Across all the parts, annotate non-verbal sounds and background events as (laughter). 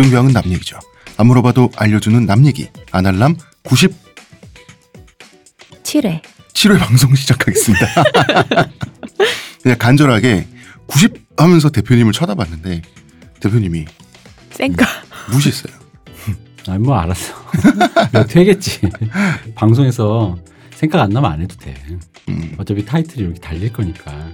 모든 교양은 남 얘기죠. 안 물어봐도 알려주는 남 얘기. 아날람 97회 7회 방송 시작하겠습니다. (laughs) 그냥 간절하게 90 하면서 대표님을 쳐다봤는데 대표님이 쌩까. 무시했어요. 아니 뭐 알았어. (laughs) 몇 회겠지. 방송에서 생각 안 나면 안 해도 돼. 음. 어차피 타이틀이 여기 달릴 거니까.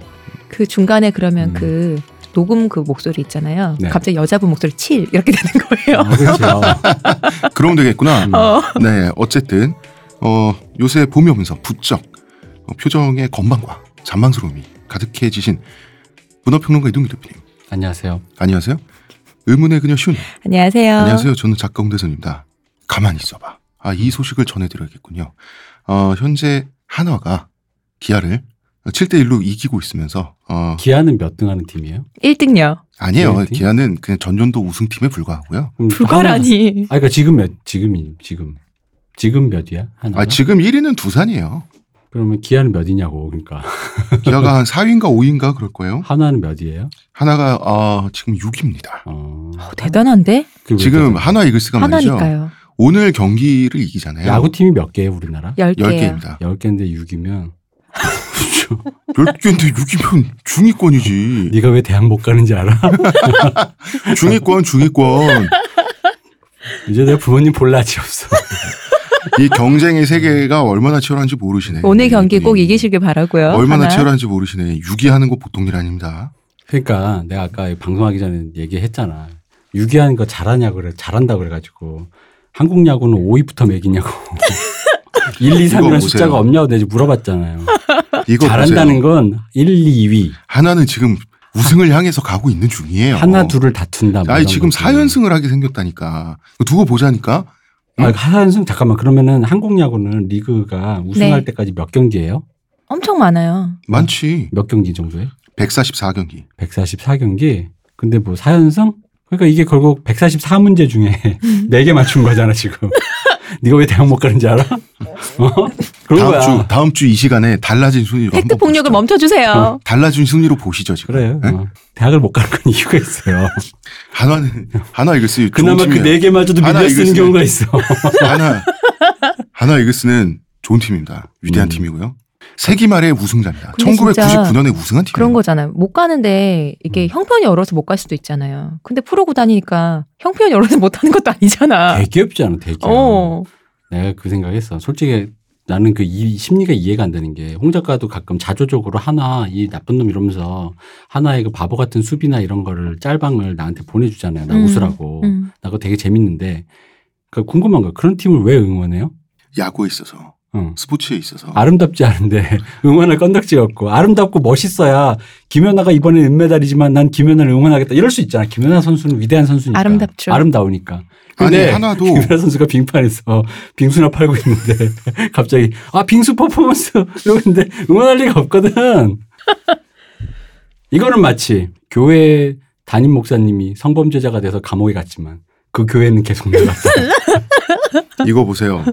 그 중간에 그러면 음. 그 녹음 그 목소리 있잖아요. 네. 갑자기 여자분 목소리 7 이렇게 되는 거예요. 어, 그렇죠. (laughs) 그럼 되겠구나. 음. 어. 네, 어쨌든 어, 요새 봄이 오면서 부쩍 어, 표정의 건방과 잔망스러움이 가득해지신 문화평론가 이동규 대표님. 안녕하세요. 안녕하세요. 의문의 그녀 시훈. 안녕하세요. 안녕하세요. 저는 작가 홍대선입니다. 가만히 있어봐. 아, 이 소식을 전해드려야겠군요. 어, 현재 한화가 기아를 7대 1로 이기고 있으면서, 어, 기아는 몇 등 하는 팀이에요? 1등요. 아니에요. 기아 기아는 그냥 전년도 우승팀에 불과하고요. 불가라니. 하나- 아, 그러니까 지금 몇, 지금이, 지금. 지금 몇이야? 하나? 아, 지금 1위는 두산이에요. 그러면 기아는 몇이냐고, 그러니까. (laughs) 기아가 한 4위인가 5위인가 그럴 거예요. 하나는 몇이에요? 하나가, 어, 지금 6위입니다. 어. 어, 대단한데? 지금? 한화 이글스가. 하나니까요. 오늘 경기를 이기잖아요. 야구팀이 몇 개예요, 우리나라? 10개예요. 10개입니다. 10개인데 6이면 (laughs) 10개인데 6위면 중위권이지. 네가 왜 대학 못 가는지 알아? (laughs) 중위권, 중위권. 이제 내 부모님 볼 낯이 없어. 이 경쟁의 세계가 얼마나 치열한지 모르시네. 오늘 경기 꼭 이- 이기시길 바라고요. 얼마나 하나. 치열한지 모르시네. 유기하는 거 보통 일 아닙니다. 그러니까 내가 아까 방송하기 전에 얘기했잖아. 유기하는 거 잘하냐 그래. 잘한다 그래가지고 한국 야구는 5위부터 매기냐고. 1, 2, 3이라는 보세요. 숫자가 없냐고 내가 물어봤잖아요. 이거 잘한다는 보세요. 건 1, 2, 2위. 하나는 지금 우승을 향해서 가고 있는 중이에요. 하나 둘을 다툰다. 뭐 아니 지금 거지. 4연승을 하게 생겼다니까. 두고 보자니까. 아, 하연승 잠깐만 그러면은 한국 야구는 리그가 우승할 네. 때까지 몇 경기예요? 엄청 많아요. 많지. 몇 경기 정도예요? 144경기. 144경기. 근데 뭐 4연승? 그러니까 이게 결국 144문제 중에 (laughs) 음. 4개 맞춘 거잖아, 지금. 네가 왜 대학 못 가는지 알아? (laughs) 어? 그런 다음 거야. 주 다음 주 이 시간에 달라진 순위로 팩트 한번 폭력을 보시죠. 멈춰 주세요. 달라진 순위로 보시죠 지금. 그래요. 네? 어. 대학을 못 가는 건 이유가 있어요. 한화는 한화 이글스 그나마 그 네 개마저도 밀려 쓰는 경우가 있어. (laughs) 하나 하나 이글스는 좋은 팀입니다. 위대한 음. 팀이고요. 세기 말의 우승자입니다. 근데 진짜 1999년에 우승한 팀이에요. 그런 거잖아요. 못 가는데 이게 음. 형편이 얼어서 못 갈 수도 있잖아요. 근데 프로고 다니니까 형편이 얼어서 못 하는 것도 아니잖아. 대기업이잖아, 대기업. 어. 내가 그 생각했어. 솔직히 나는 그 이, 심리가 이해가 안 되는 게 홍 작가도 가끔 자조적으로 하나 이 나쁜 놈 이러면서 하나의 그 바보 같은 수비나 이런 거를 짤방을 나한테 보내주잖아요. 나 음, 웃으라고. 음. 나 그거 되게 재밌는데 그 궁금한 거야. 그런 팀을 왜 응원해요? 야구에 있어서 응. 스포츠에 있어서 아름답지 않은데 (laughs) 응원할 건덕지가 없고 아름답고 멋있어야 김연아가 이번에 은메달이지만 난 김연아를 응원하겠다 이럴 수 있잖아. 김연아 선수는 위대한 선수니까. 아름답죠. 아름다우니까. 아니 근데 하나도 (laughs) 김연아 선수가 빙판에서 빙수나 팔고 있는데 (laughs) 갑자기 아 빙수 퍼포먼스 이러는데 응원할 리가 없거든. 이거는 마치 교회 담임 목사님이 성범죄자가 돼서 감옥에 갔지만 그 교회는 계속 나갔다. 이거 보세요.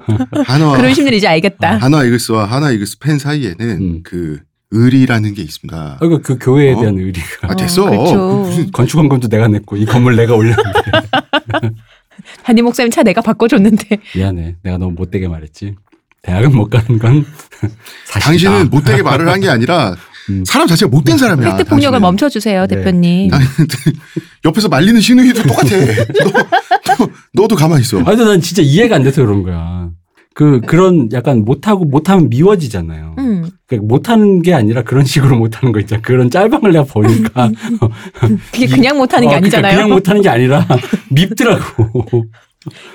한화 그런 심리를 이제 알겠다. 한화 이글스와 한화 이글스 팬 사이에는 음. 그 의리라는 게 있습니다. 그러니까 그 교회에 어? 대한 의리가 아 됐어. 어, 그렇죠. 무슨 건축원금도 내가 냈고 이 건물 내가 올렸는데 (laughs) 담임 목사님 차 내가 바꿔줬는데 미안해 내가 너무 못되게 말했지 대학은 못 가는 건 (laughs) 사실이다. 당신은 못되게 말을 한 게 아니라 음. 사람 자체가 못된 사람이야. 팩트 폭력을. 멈춰주세요, 네. 대표님. 아니, 옆에서 말리는 신우이도 똑같아. (laughs) 너, 너, 도 가만히 있어. 아니 근데 난 진짜 이해가 안 돼서 그런 거야. 그 그런 약간 못하고 못하면 미워지잖아요. 음. 그러니까 못하는 게 아니라 그런 식으로 못하는 거 있잖아. 그런 짤방을 내가 보니까 그게 이- 그냥 못하는 게 어, 그러니까 아니잖아요. 그냥 못하는 게 아니라 (laughs) 밉더라고.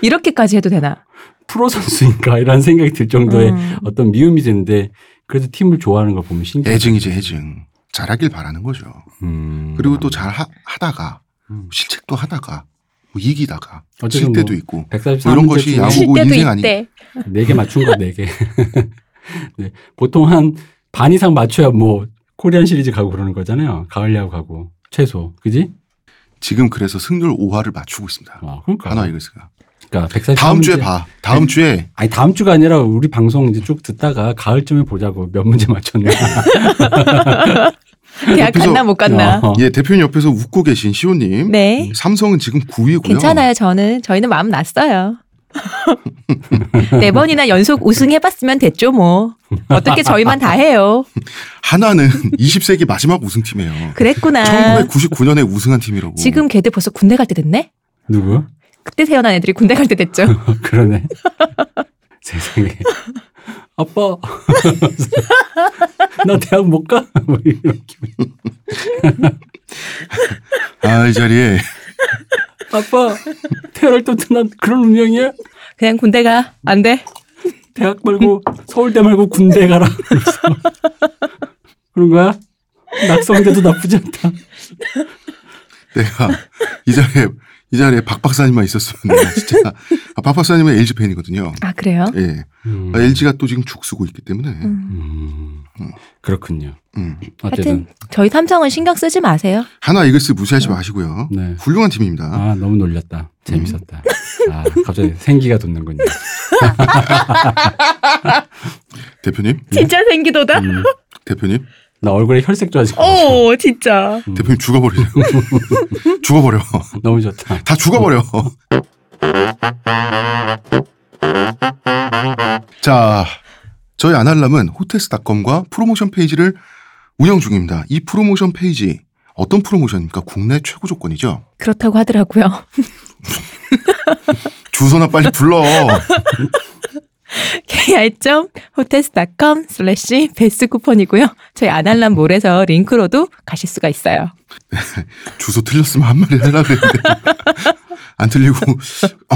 이렇게까지 해도 되나? 프로 선수인가 이런 생각이 들 정도의 음. 어떤 미움이 드는데 그래도 팀을 좋아하는 걸 보면 신기해. 애증이지 애증. 잘하길 바라는 거죠. 음. 그리고 또 잘 하다가 음. 실책도 하다가 뭐 이기다가 질 때도 뭐 있고 144 이런 것이 야구- 야구고 인생 아니- 있대. 네개 맞춘 거 네 개. (laughs) 네. 보통 한 반 이상 맞춰야 뭐 코리안 시리즈 가고 그러는 거잖아요. 가을 야구 가고 최소. 그지? 지금 그래서 승률 5할을 맞추고 있습니다. 어, 그러니까. 한화 이글스가. 그러니까 144 다음 주에 봐. 다음 주에 아니 다음 주가 아니라 우리 방송 이제 쭉 듣다가 가을쯤에 보자고 몇 문제 맞췄냐. (laughs) 대학 옆에서- 갔나 못 갔나. 어. 예, 대표님 옆에서 웃고 계신 시호님. 네. 삼성은 지금 9위고요. 괜찮아요. 저는 저희는 마음 났어요. (laughs) 네 번이나 연속 우승해봤으면 됐죠 뭐. 어떻게 저희만 다 해요. 하나는 (laughs) 20세기 마지막 우승팀이에요. 그랬구나. 1999년에 우승한 팀이라고. 지금 걔들 벌써 군대 갈 때 됐네? 누구? 그때 태어난 애들이 군대 갈 때 됐죠. (laughs) 그러네. 세상에. 아빠. (laughs) 나 대학 못 가? (laughs) 뭐 이런 기분. 아, 이 자리에 아빠. 태어날 때부터 난 그런 운명이야? 그냥 군대 가. 안 돼. 대학 말고 서울대 말고 군대 가라. (laughs) 그런 거야? 낙성대도 나쁘지 않다. 내가 이 자리에 이 자리에 박 박사님만 있었으면 내가 (laughs) 진짜 아, 박 박사님은 LG 팬이거든요. 아 그래요? 예. 음. LG가 또 지금 죽 쓰고 있기 때문에. 음. 음. 그렇군요. 음. 어쨌든 하여튼 저희 삼성은 신경 쓰지 마세요. 하나 이글스 무시하지 마시고요. 네. 훌륭한 팀입니다. 아 너무 놀렸다. 재밌었다. 아 갑자기 생기가 돋는군요. (laughs) 대표님, 진짜 생기도다. 음. 대표님, 나 얼굴에 혈색 좋아지고 오 진짜. 대표님 죽어버리세요. (laughs) 죽어버려. 너무 좋다. 다 죽어버려. 자, 저희 아날람은 호텔스닷컴과 프로모션 페이지를 운영 중입니다. 이 프로모션 페이지 어떤 프로모션입니까? 국내 최고 조건이죠. 그렇다고 하더라고요. 주소나 빨리 불러. (laughs) kr.hotels.com 슬래시 베스트 쿠폰이고요. 저희 아날람 몰에서 링크로도 가실 수가 있어요. (laughs) 주소 틀렸으면 한마디 하려고 했는데 안 틀리고 어,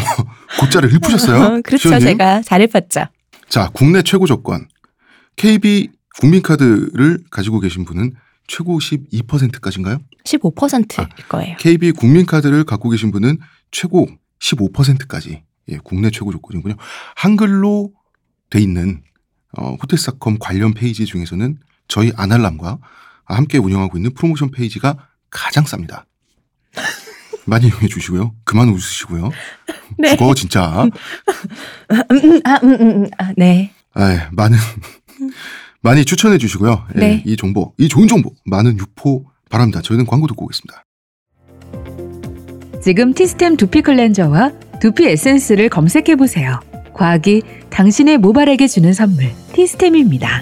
곧자를 읊으셨어요. 어, 그렇죠. 시원님? 제가 잘 읊었죠. 자, 국내 최고 조건. KB 국민카드를 가지고 계신 분은 최고 12%까지인가요? 15%일 거예요. KB 국민카드를 갖고 계신 분은 최고 15%까지 예, 국내 최고 조건이군요. 한글로 돼 있는 어, 호텔스닷컴 관련 페이지 중에서는 저희 아날람과 함께 운영하고 있는 프로모션 페이지가 가장 쌉니다. (laughs) 많이 이용해 주시고요. 그만 웃으시고요. (laughs) 네. 죽어 진짜. (laughs) 음, 음, 아, 음, 음, 음, 아, 네. 아, 많은 많이 추천해 주시고요. 예, 네. 이 정보, 이 좋은 정보 많은 유포 바랍니다. 저희는 광고 듣고 오겠습니다. 지금 티스템 두피 클렌저와 두피 에센스를 검색해 보세요. 과학이 당신의 모발에게 주는 선물 티스템입니다.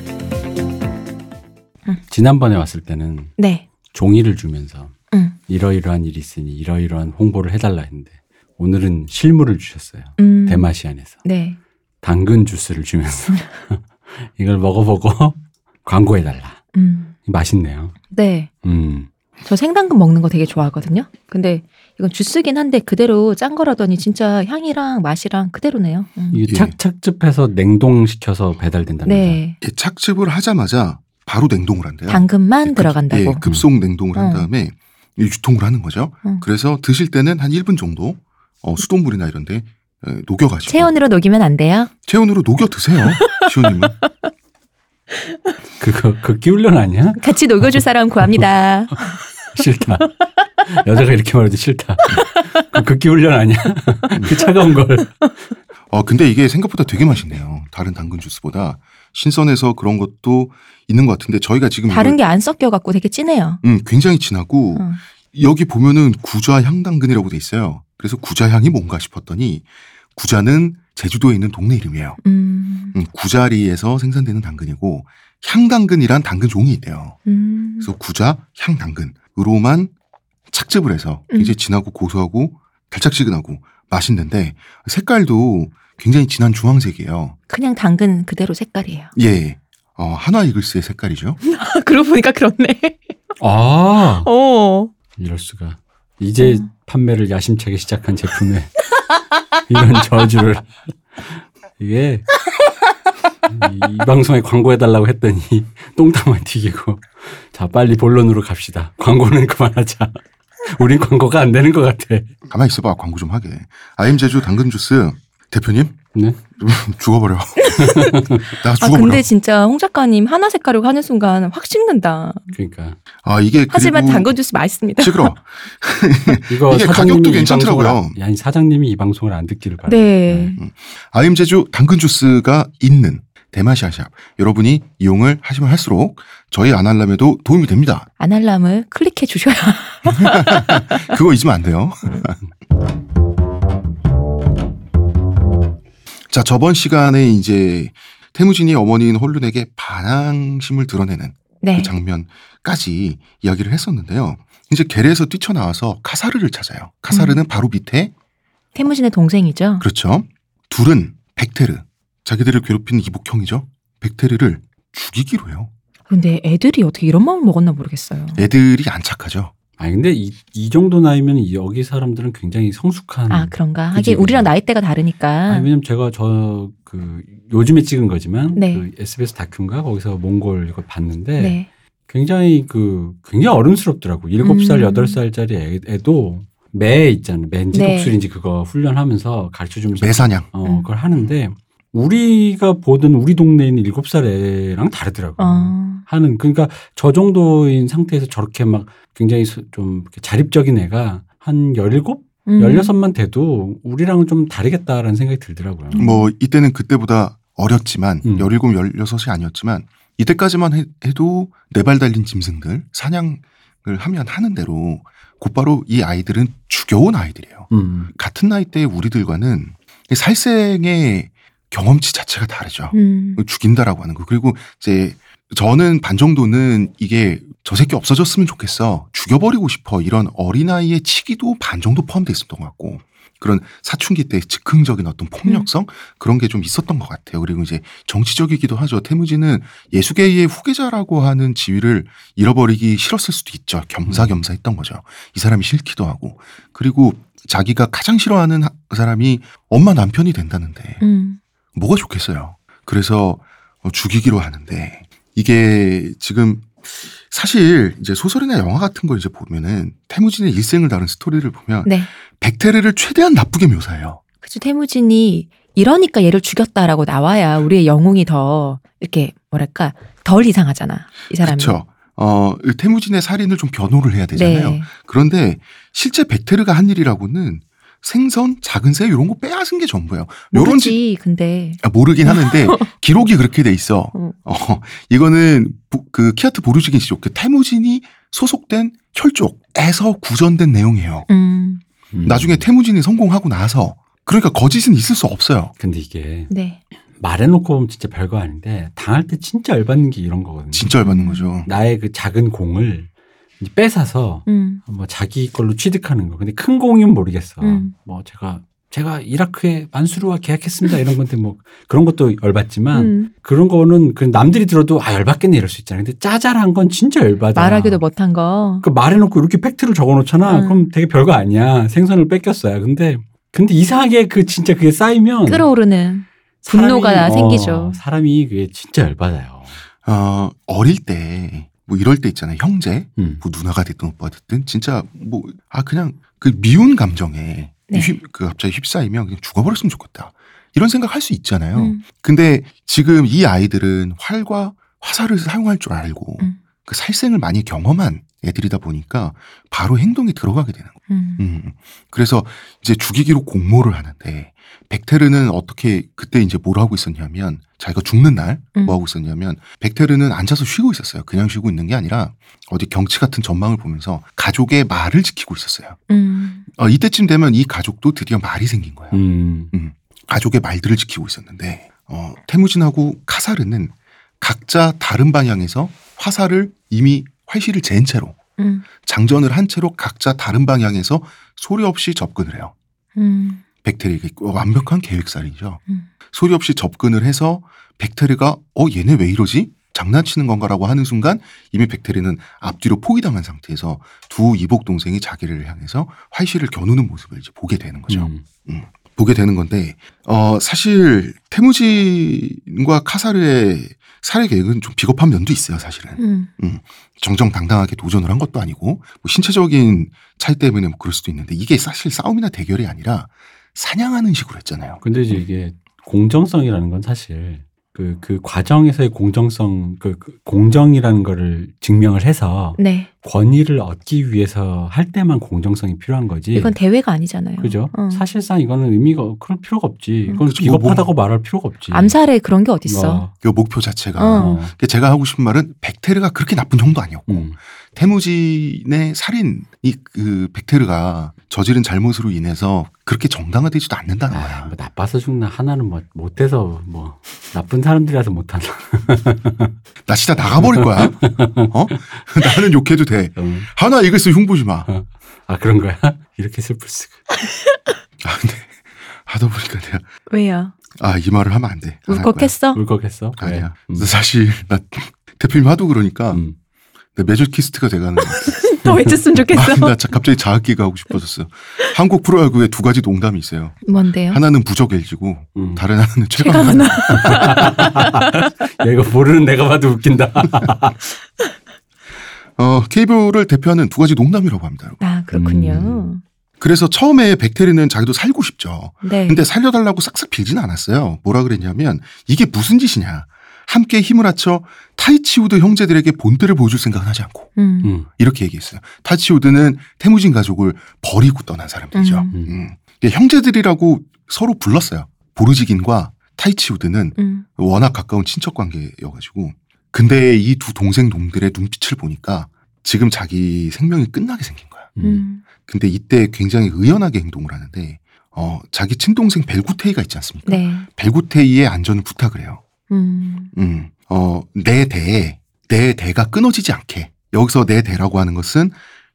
지난번에 왔을 때는 네. 종이를 주면서 음. 이러이러한 일이 있으니 이러이러한 홍보를 해달라 했는데 오늘은 실물을 주셨어요. 음. 대마시안에서 네. 당근 주스를 주면서 (laughs) 이걸 먹어보고 (laughs) 광고해달라. 음. 맛있네요. 네. 음. 저 생당근 먹는 거 되게 좋아하거든요. 근데 이건 주스긴 한데 그대로 짠 거라더니 진짜 향이랑 맛이랑 그대로네요. 음. 이게 예. 착, 착즙해서 냉동시켜서 배달된답니다. 네. 예, 착즙을 하자마자 바로 냉동을 한대요. 당근만 급- 들어간다고. 예, 급속 냉동을 한 어. 다음에 이 유통을 하는 거죠. 어. 그래서 드실 때는 한 1분 정도 어, 수돗물이나 이런데 에, 녹여가지고 체온으로 녹이면 안 돼요. 체온으로 녹여 드세요. 시호님은 (laughs) 그거, 그 끼울련 아니야? 같이 녹여줄 사람 구합니다. (laughs) 싫다. 여자가 이렇게 말해도 싫다. 그, 그 끼울련 아니야? (laughs) 그 차가운 걸. 어 근데 이게 생각보다 되게 맛있네요. 다른 당근 주스보다 신선해서 그런 것도 있는 것 같은데 저희가 지금 다른 게 안 섞여 갖고 되게 진해요. 음, 굉장히 진하고 어. 여기 보면은 구좌 향당근이라고 돼 있어요. 그래서 구좌 향이 뭔가 싶었더니 구좌는 제주도에 있는 동네 이름이에요. 음. 음, 구자리에서 생산되는 당근이고 향당근이란 당근 종이 있대요. 음. 그래서 구자 향당근으 로만 착즙을 해서 음. 굉장히 진하고 고소하고 달짝지근하고 맛있는데 색깔도 굉장히 진한 주황색이에요. 그냥 당근 그대로 색깔이에요. 예. 어, 한화 이글스의 색깔이죠. (laughs) 그러고 보니까 그렇네. 아, 어. 이럴 수가. 이제 판매를 야심차게 시작한 제품에 (laughs) 이런 저주를. 이게 이, 이 방송에 광고해달라고 했더니 (laughs) 똥탕만 튀기고. 자, 빨리 본론으로 갑시다. 광고는 그만하자. (laughs) 우린 광고가 안 되는 것 같아. 가만히 있어봐. 광고 좀 하게. 아임 제주 당근 주스 대표님 네? 죽어버려. (laughs) 나아 죽어버려. 근데 진짜 홍 작가님 하나 색깔이고 하는 순간 확 식는다. 그러니까. 아 이게 하지만 당근 주스 맛있습니다. 시끄러. (laughs) 이거 이게 사장님이 가격도 이 괜찮더라고요. 아니 사장님이 이 방송을 안 듣기를 바랍니다. 네. 아임 제주 당근 주스가 있는 대마시아샵 여러분이 이용을 하시면 할수록 저희 아날람에도 도움이 됩니다. 아날람을 클릭해 주셔야. (laughs) 그거 잊으면 안 돼요. (laughs) 자, 저번 시간에 이제 태무진이 어머니인 홀룬에게 반항심을 드러내는 네. 그 장면까지 이야기를 했었는데요. 이제 게레에서 뛰쳐나와서 카사르를 찾아요. 카사르는 바로 밑에 태무진의 동생이죠. 그렇죠. 둘은 백테르 자기들을 괴롭히는 이복형이죠. 백테르를 죽이기로 해요. 근데 애들이 어떻게 이런 마음을 먹었나 모르겠어요. 애들이 안 착하죠. 아니 근데 이, 이 정도 나이면 여기 사람들은 굉장히 성숙한 아 그런가? 하긴 우리랑 나이대가 다르니까. 아니, 왜냐면 제가 저 그 요즘에 찍은 거지만 네. 그 SBS 다큐인가 거기서 몽골 이걸 봤는데 네. 굉장히 그 굉장히 어른스럽더라고. 일곱 살 음. 여덟 살짜리 애, 애도 매 있잖아요. 맨지 네. 독수리인지 그거 훈련하면서 가르쳐 주면서 매사냥. 어, 음. 그걸 하는데 우리가 보던 우리 동네에 있는 일곱 살 애랑 다르더라고. 어. 하는 그러니까 저 정도인 상태에서 저렇게 막 굉장히 수- 좀 자립적인 애가 한 열일곱, 음. 열여섯만 돼도 우리랑은 좀 다르겠다라는 생각이 들더라고요. 뭐 이때는 그때보다 어렸지만 음. 17, 16이 아니었지만 이때까지만 해, 해도 네 발 달린 짐승들 사냥을 하면 하는 대로 곧바로 이 아이들은 죽여온 아이들이에요. 음. 같은 나이대의 우리들과는 살생의 경험치 자체가 다르죠. 음. 죽인다라고 하는 거. 그리고 이제 저는 반 정도는 이게 저 새끼 없어졌으면 좋겠어. 죽여버리고 싶어. 이런 어린아이의 치기도 반 정도 포함되어 있었던 것 같고. 그런 사춘기 때 즉흥적인 어떤 폭력성 그런 게 좀 있었던 것 같아요. 그리고 이제 정치적이기도 하죠. 태무지는 예수계의 후계자라고 하는 지위를 잃어버리기 싫었을 수도 있죠. 겸사겸사 했던 거죠. 이 사람이 싫기도 하고. 그리고 자기가 가장 싫어하는 하- 사람이 엄마 남편이 된다는데 음. 뭐가 좋겠어요. 그래서 어, 죽이기로 하는데 이게 지금 사실 이제 소설이나 영화 같은 걸 이제 보면은 태무진의 일생을 다룬 스토리를 보면 네. 백테르를 최대한 나쁘게 묘사해요. 그치 태무진이 이러니까 얘를 죽였다라고 나와야 우리의 영웅이 더 이렇게 뭐랄까 덜 이상하잖아. 이 사람이. 그렇죠. 어, 이 태무진의 살인을 좀 변호를 해야 되잖아요. 네. 그런데 실제 백테르가 한 일이라고는 생선, 작은 새 이런 거 빼앗은 게 전부예요. 요런 지- 모르지. 근데 아, 모르긴 하는데 (laughs) 기록이 그렇게 돼 있어. 음. 어, 이거는 부- 그 키아트 보르지긴 씨족, 그 태무진이 소속된 혈족에서 구전된 내용이에요. 음. 음. 나중에 태무진이 성공하고 나서 그러니까 거짓은 있을 수 없어요. 근데 이게 네. 말해놓고 보면 진짜 별거 아닌데 당할 때 진짜 열받는 게 이런 거거든요. 진짜 열받는 거죠. 나의 그 작은 공을 뺏어서 음. 뭐 자기 걸로 취득하는 거. 근데 큰 공이면 모르겠어. 음. 뭐 제가 제가 이라크에 만수르와 계약했습니다 이런 건데 뭐 그런 것도 열받지만 음. 그런 거는 그 남들이 들어도 아 열받겠네 이럴 수 있잖아요. 근데 짜잘한 건 진짜 열받아. 말하기도 못한 거. 그 말해놓고 이렇게 팩트를 적어놓잖아. 음. 그럼 되게 별거 아니야. 생선을 뺏겼어요. 근데 근데 이상하게 그 진짜 그게 쌓이면 끌어오르는 분노가 사람이, 생기죠. 어, 사람이 그게 진짜 열받아요. 어, 어릴 때, 뭐 이럴 때 있잖아요. 형제, 음. 뭐 누나가 됐든 오빠가 됐든, 진짜 뭐, 아, 그냥 그 미운 감정에 네. 휩, 그 갑자기 휩싸이면 그냥 죽어버렸으면 좋겠다. 이런 생각 할 수 있잖아요. 음. 근데 지금 이 아이들은 활과 화살을 사용할 줄 알고 음. 그 살생을 많이 경험한 애들이다 보니까 바로 행동이 들어가게 되는 거예요. 음. 음. 그래서 이제 죽이기로 공모를 하는데 백테르는 어떻게 그때 이제 뭘 하고 있었냐면 자기가 죽는 날뭐 음. 하고 있었냐면 백테르는 앉아서 쉬고 있었어요. 그냥 쉬고 있는 게 아니라 어디 경치 같은 전망을 보면서 가족의 말을 지키고 있었어요. 음. 어, 이때쯤 되면 이 가족도 드디어 말이 생긴 거예요. 음. 가족의 말들을 지키고 있었는데 어, 태무진하고 카사르는 각자 다른 방향에서 화살을 이미 활시를 잰 채로 음. 장전을 한 채로 각자 다른 방향에서 소리 없이 접근을 해요. 음. 백테르에게 완벽한 계획살이죠. 음. 소리 없이 접근을 해서 백테르가 어 얘네 왜 이러지? 장난치는 건가라고 하는 순간 이미 백테르는 앞뒤로 포위당한 상태에서 두 이복 동생이 자기를 향해서 활시를 겨누는 모습을 이제 보게 되는 거죠. 음. 보게 되는 건데 어 사실 태무진과 카사르의 살해 계획은 좀 비겁한 면도 있어요, 사실은. 음. 정정당당하게 도전을 한 것도 아니고 뭐 신체적인 차이 때문에 뭐 그럴 수도 있는데 이게 사실 싸움이나 대결이 아니라 사냥하는 식으로 했잖아요. 근데 이제 이게 공정성이라는 건 사실 그, 그 과정에서의 공정성, 그, 그 공정이라는 거를 증명을 해서 네. 권위를 얻기 위해서 할 때만 공정성이 필요한 거지. 이건 대회가 아니잖아요. 그죠? 어. 사실상 이거는 의미가 그럴 필요가 없지. 음. 이건 그쵸, 뭐, 비겁하다고 말할 필요가 없지. 암살에 그런 게 어딨어. 어. 그 목표 자체가 어. 어. 그 제가 하고 싶은 말은 백테르가 그렇게 나쁜 정도 아니었고 음. 태무진의 살인이 그 백테르가 저지른 잘못으로 인해서 그렇게 정당화되지도 않는다는 아, 거야. 뭐 나빠서 죽나 하나는 뭐 못해서 뭐 나쁜 사람들이라서 못하나. (laughs) 나 진짜 나가버릴 거야. (laughs) 어? 나는 욕해도 돼. 음. 한화 이글스 흉보지 마. 아 그런 거야? (laughs) 이렇게 슬플 수가. (laughs) 아, 근데 하다 보니까 내가 왜요? 아 이 말을 하면 안 돼. 울컥했어? 울컥했어? 왜? 아니야. 음. 사실 나 대표님 하도 그러니까 음. 내 메조키스트가 돼가는 거야. (laughs) 더 해줬으면 좋겠어. 아, 나 자- 갑자기 자학개그가 하고 싶어졌어. 한국 프로야구에 두 가지 농담이 있어요. 뭔데요? 하나는 무적 LG고 음. 다른 하나는 최강 최강 한화. 야, 이거 모르는 내가 봐도 웃긴다. 어, KBO를 대표하는 두 가지 농담이라고 합니다. 여러분. 아 그렇군요. 음. 그래서 처음에 벡테르는 자기도 살고 싶죠. 네. 근데 살려달라고 싹싹 빌지는 않았어요. 뭐라 그랬냐면 이게 무슨 짓이냐. 함께 힘을 합쳐 타이치우드 형제들에게 본때를 보여줄 생각은 하지 않고 음. 음. 이렇게 얘기했어요. 타이치우드는 태무진 가족을 버리고 떠난 사람들이죠. 음. 음. 음. 근데 형제들이라고 서로 불렀어요. 보르지긴과 타이치우드는 음. 워낙 가까운 친척 관계여가지고 근데 이 두 동생 놈들의 눈빛을 보니까 지금 자기 생명이 끝나게 생긴 거야. 음. 음. 근데 이때 굉장히 의연하게 행동을 하는데 어 자기 친동생 벨구테이가 있지 않습니까? 네. 벨구테이의 안전을 부탁을 해요. 음. 음. 어 내 대에 내 대가 끊어지지 않게 여기서 내 대라고 하는 것은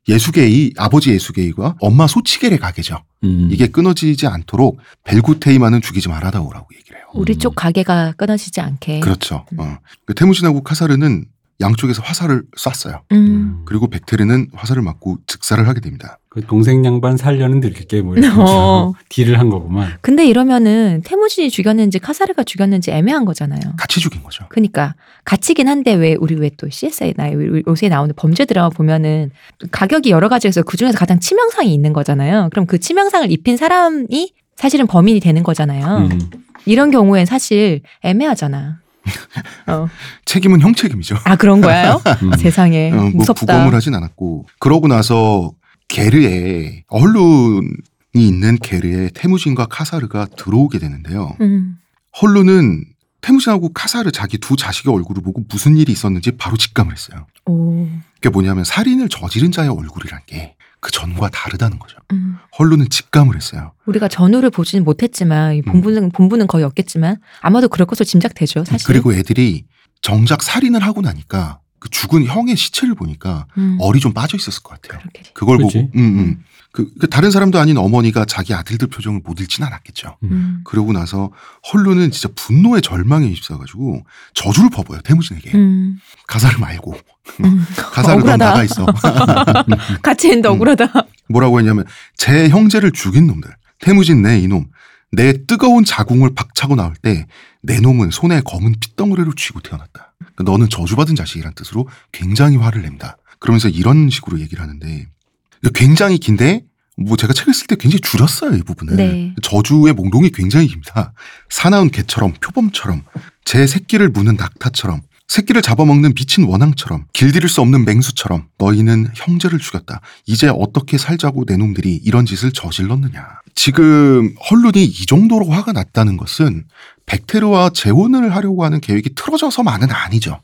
예수계의 아버지 예수계의과 엄마 소치겔의 가게죠. 음. 이게 끊어지지 않도록 벨구테이만은 죽이지 말아다오라고 얘기를 해요. 우리 음. 쪽 가게가 끊어지지 않게. 그렇죠. 음. 어. 그 테무진하고 카사르는 양쪽에서 화살을 쐈어요. 음. 그리고 백테르는 화살을 맞고 즉사를 하게 됩니다. 그 동생 양반 살려는 들킬게 뭐 이렇게 어. 딜을 한 거구만. 근데 이러면은 태무진이 죽였는지 카사르가 죽였는지 애매한 거잖아요. 같이 죽인 거죠. 그러니까 같이긴 한데 왜 우리 왜 또 CSI나 요새 나오는 범죄 드라마 보면은 가격이 여러 가지에서 그 중에서 가장 치명상이 있는 거잖아요. 그럼 그 치명상을 입힌 사람이 사실은 범인이 되는 거잖아요. 음. 이런 경우엔 사실 애매하잖아. (laughs) 어. 책임은 형 책임이죠. 아 그런 거야요? (laughs) 음. 세상에 어, 뭐 무섭다. 부검을 하진 않았고 그러고 나서 게르에 언론이 있는 게르에 테무진과 카사르가 들어오게 되는데요. 음. 헐루는 테무진하고 카사르 자기 두 자식의 얼굴을 보고 무슨 일이 있었는지 바로 직감을 했어요. 오. 그게 뭐냐면 살인을 저지른 자의 얼굴이란 게 그 전과 다르다는 거죠. 음. 헐루는 직감을 했어요. 우리가 전후를 보지는 못했지만 이 음. 본부는 본부는 거의 없겠지만 아마도 그럴 것으로 짐작되죠. 사실. 그리고 애들이 정작 살인을 하고 나니까 그 죽은 형의 시체를 보니까 음. 얼이 좀 빠져 있었을 것 같아요. 그러게. 그걸 그치? 보고, 음, 음. 그, 그 다른 사람도 아닌 어머니가 자기 아들들 표정을 못 읽진 않았겠죠. 음. 그러고 나서 헐룬은 진짜 분노와 절망에 휩싸가지고 저주를 퍼부어요 태무진에게 음. 카사르 말고 음. (laughs) 카사르 넌. 나가 있어 (laughs) 같이 했는데 음. 억울하다. 뭐라고 했냐면 제 형제를 죽인 놈들 태무진 내 이놈 내 뜨거운 자궁을 박차고 나올 때 내 놈은 손에 검은 핏덩어리를 쥐고 태어났다. 그러니까 너는 저주받은 자식이란 뜻으로 굉장히 화를 낸다. 그러면서 이런 식으로 얘기를 하는데 굉장히 긴데 뭐 제가 책을 쓸 때 굉장히 줄였어요 이 부분을. 네. 저주의 몽동이 굉장히 깁니다. 사나운 개처럼 표범처럼 제 새끼를 무는 낙타처럼 새끼를 잡아먹는 미친 원앙처럼 길들일 수 없는 맹수처럼 너희는 형제를 죽였다. 이제 어떻게 살자고 내 놈들이 이런 짓을 저질렀느냐. 지금 헐룬이 이 정도로 화가 났다는 것은 백테르와 재혼을 하려고 하는 계획이 틀어져서만은 아니죠.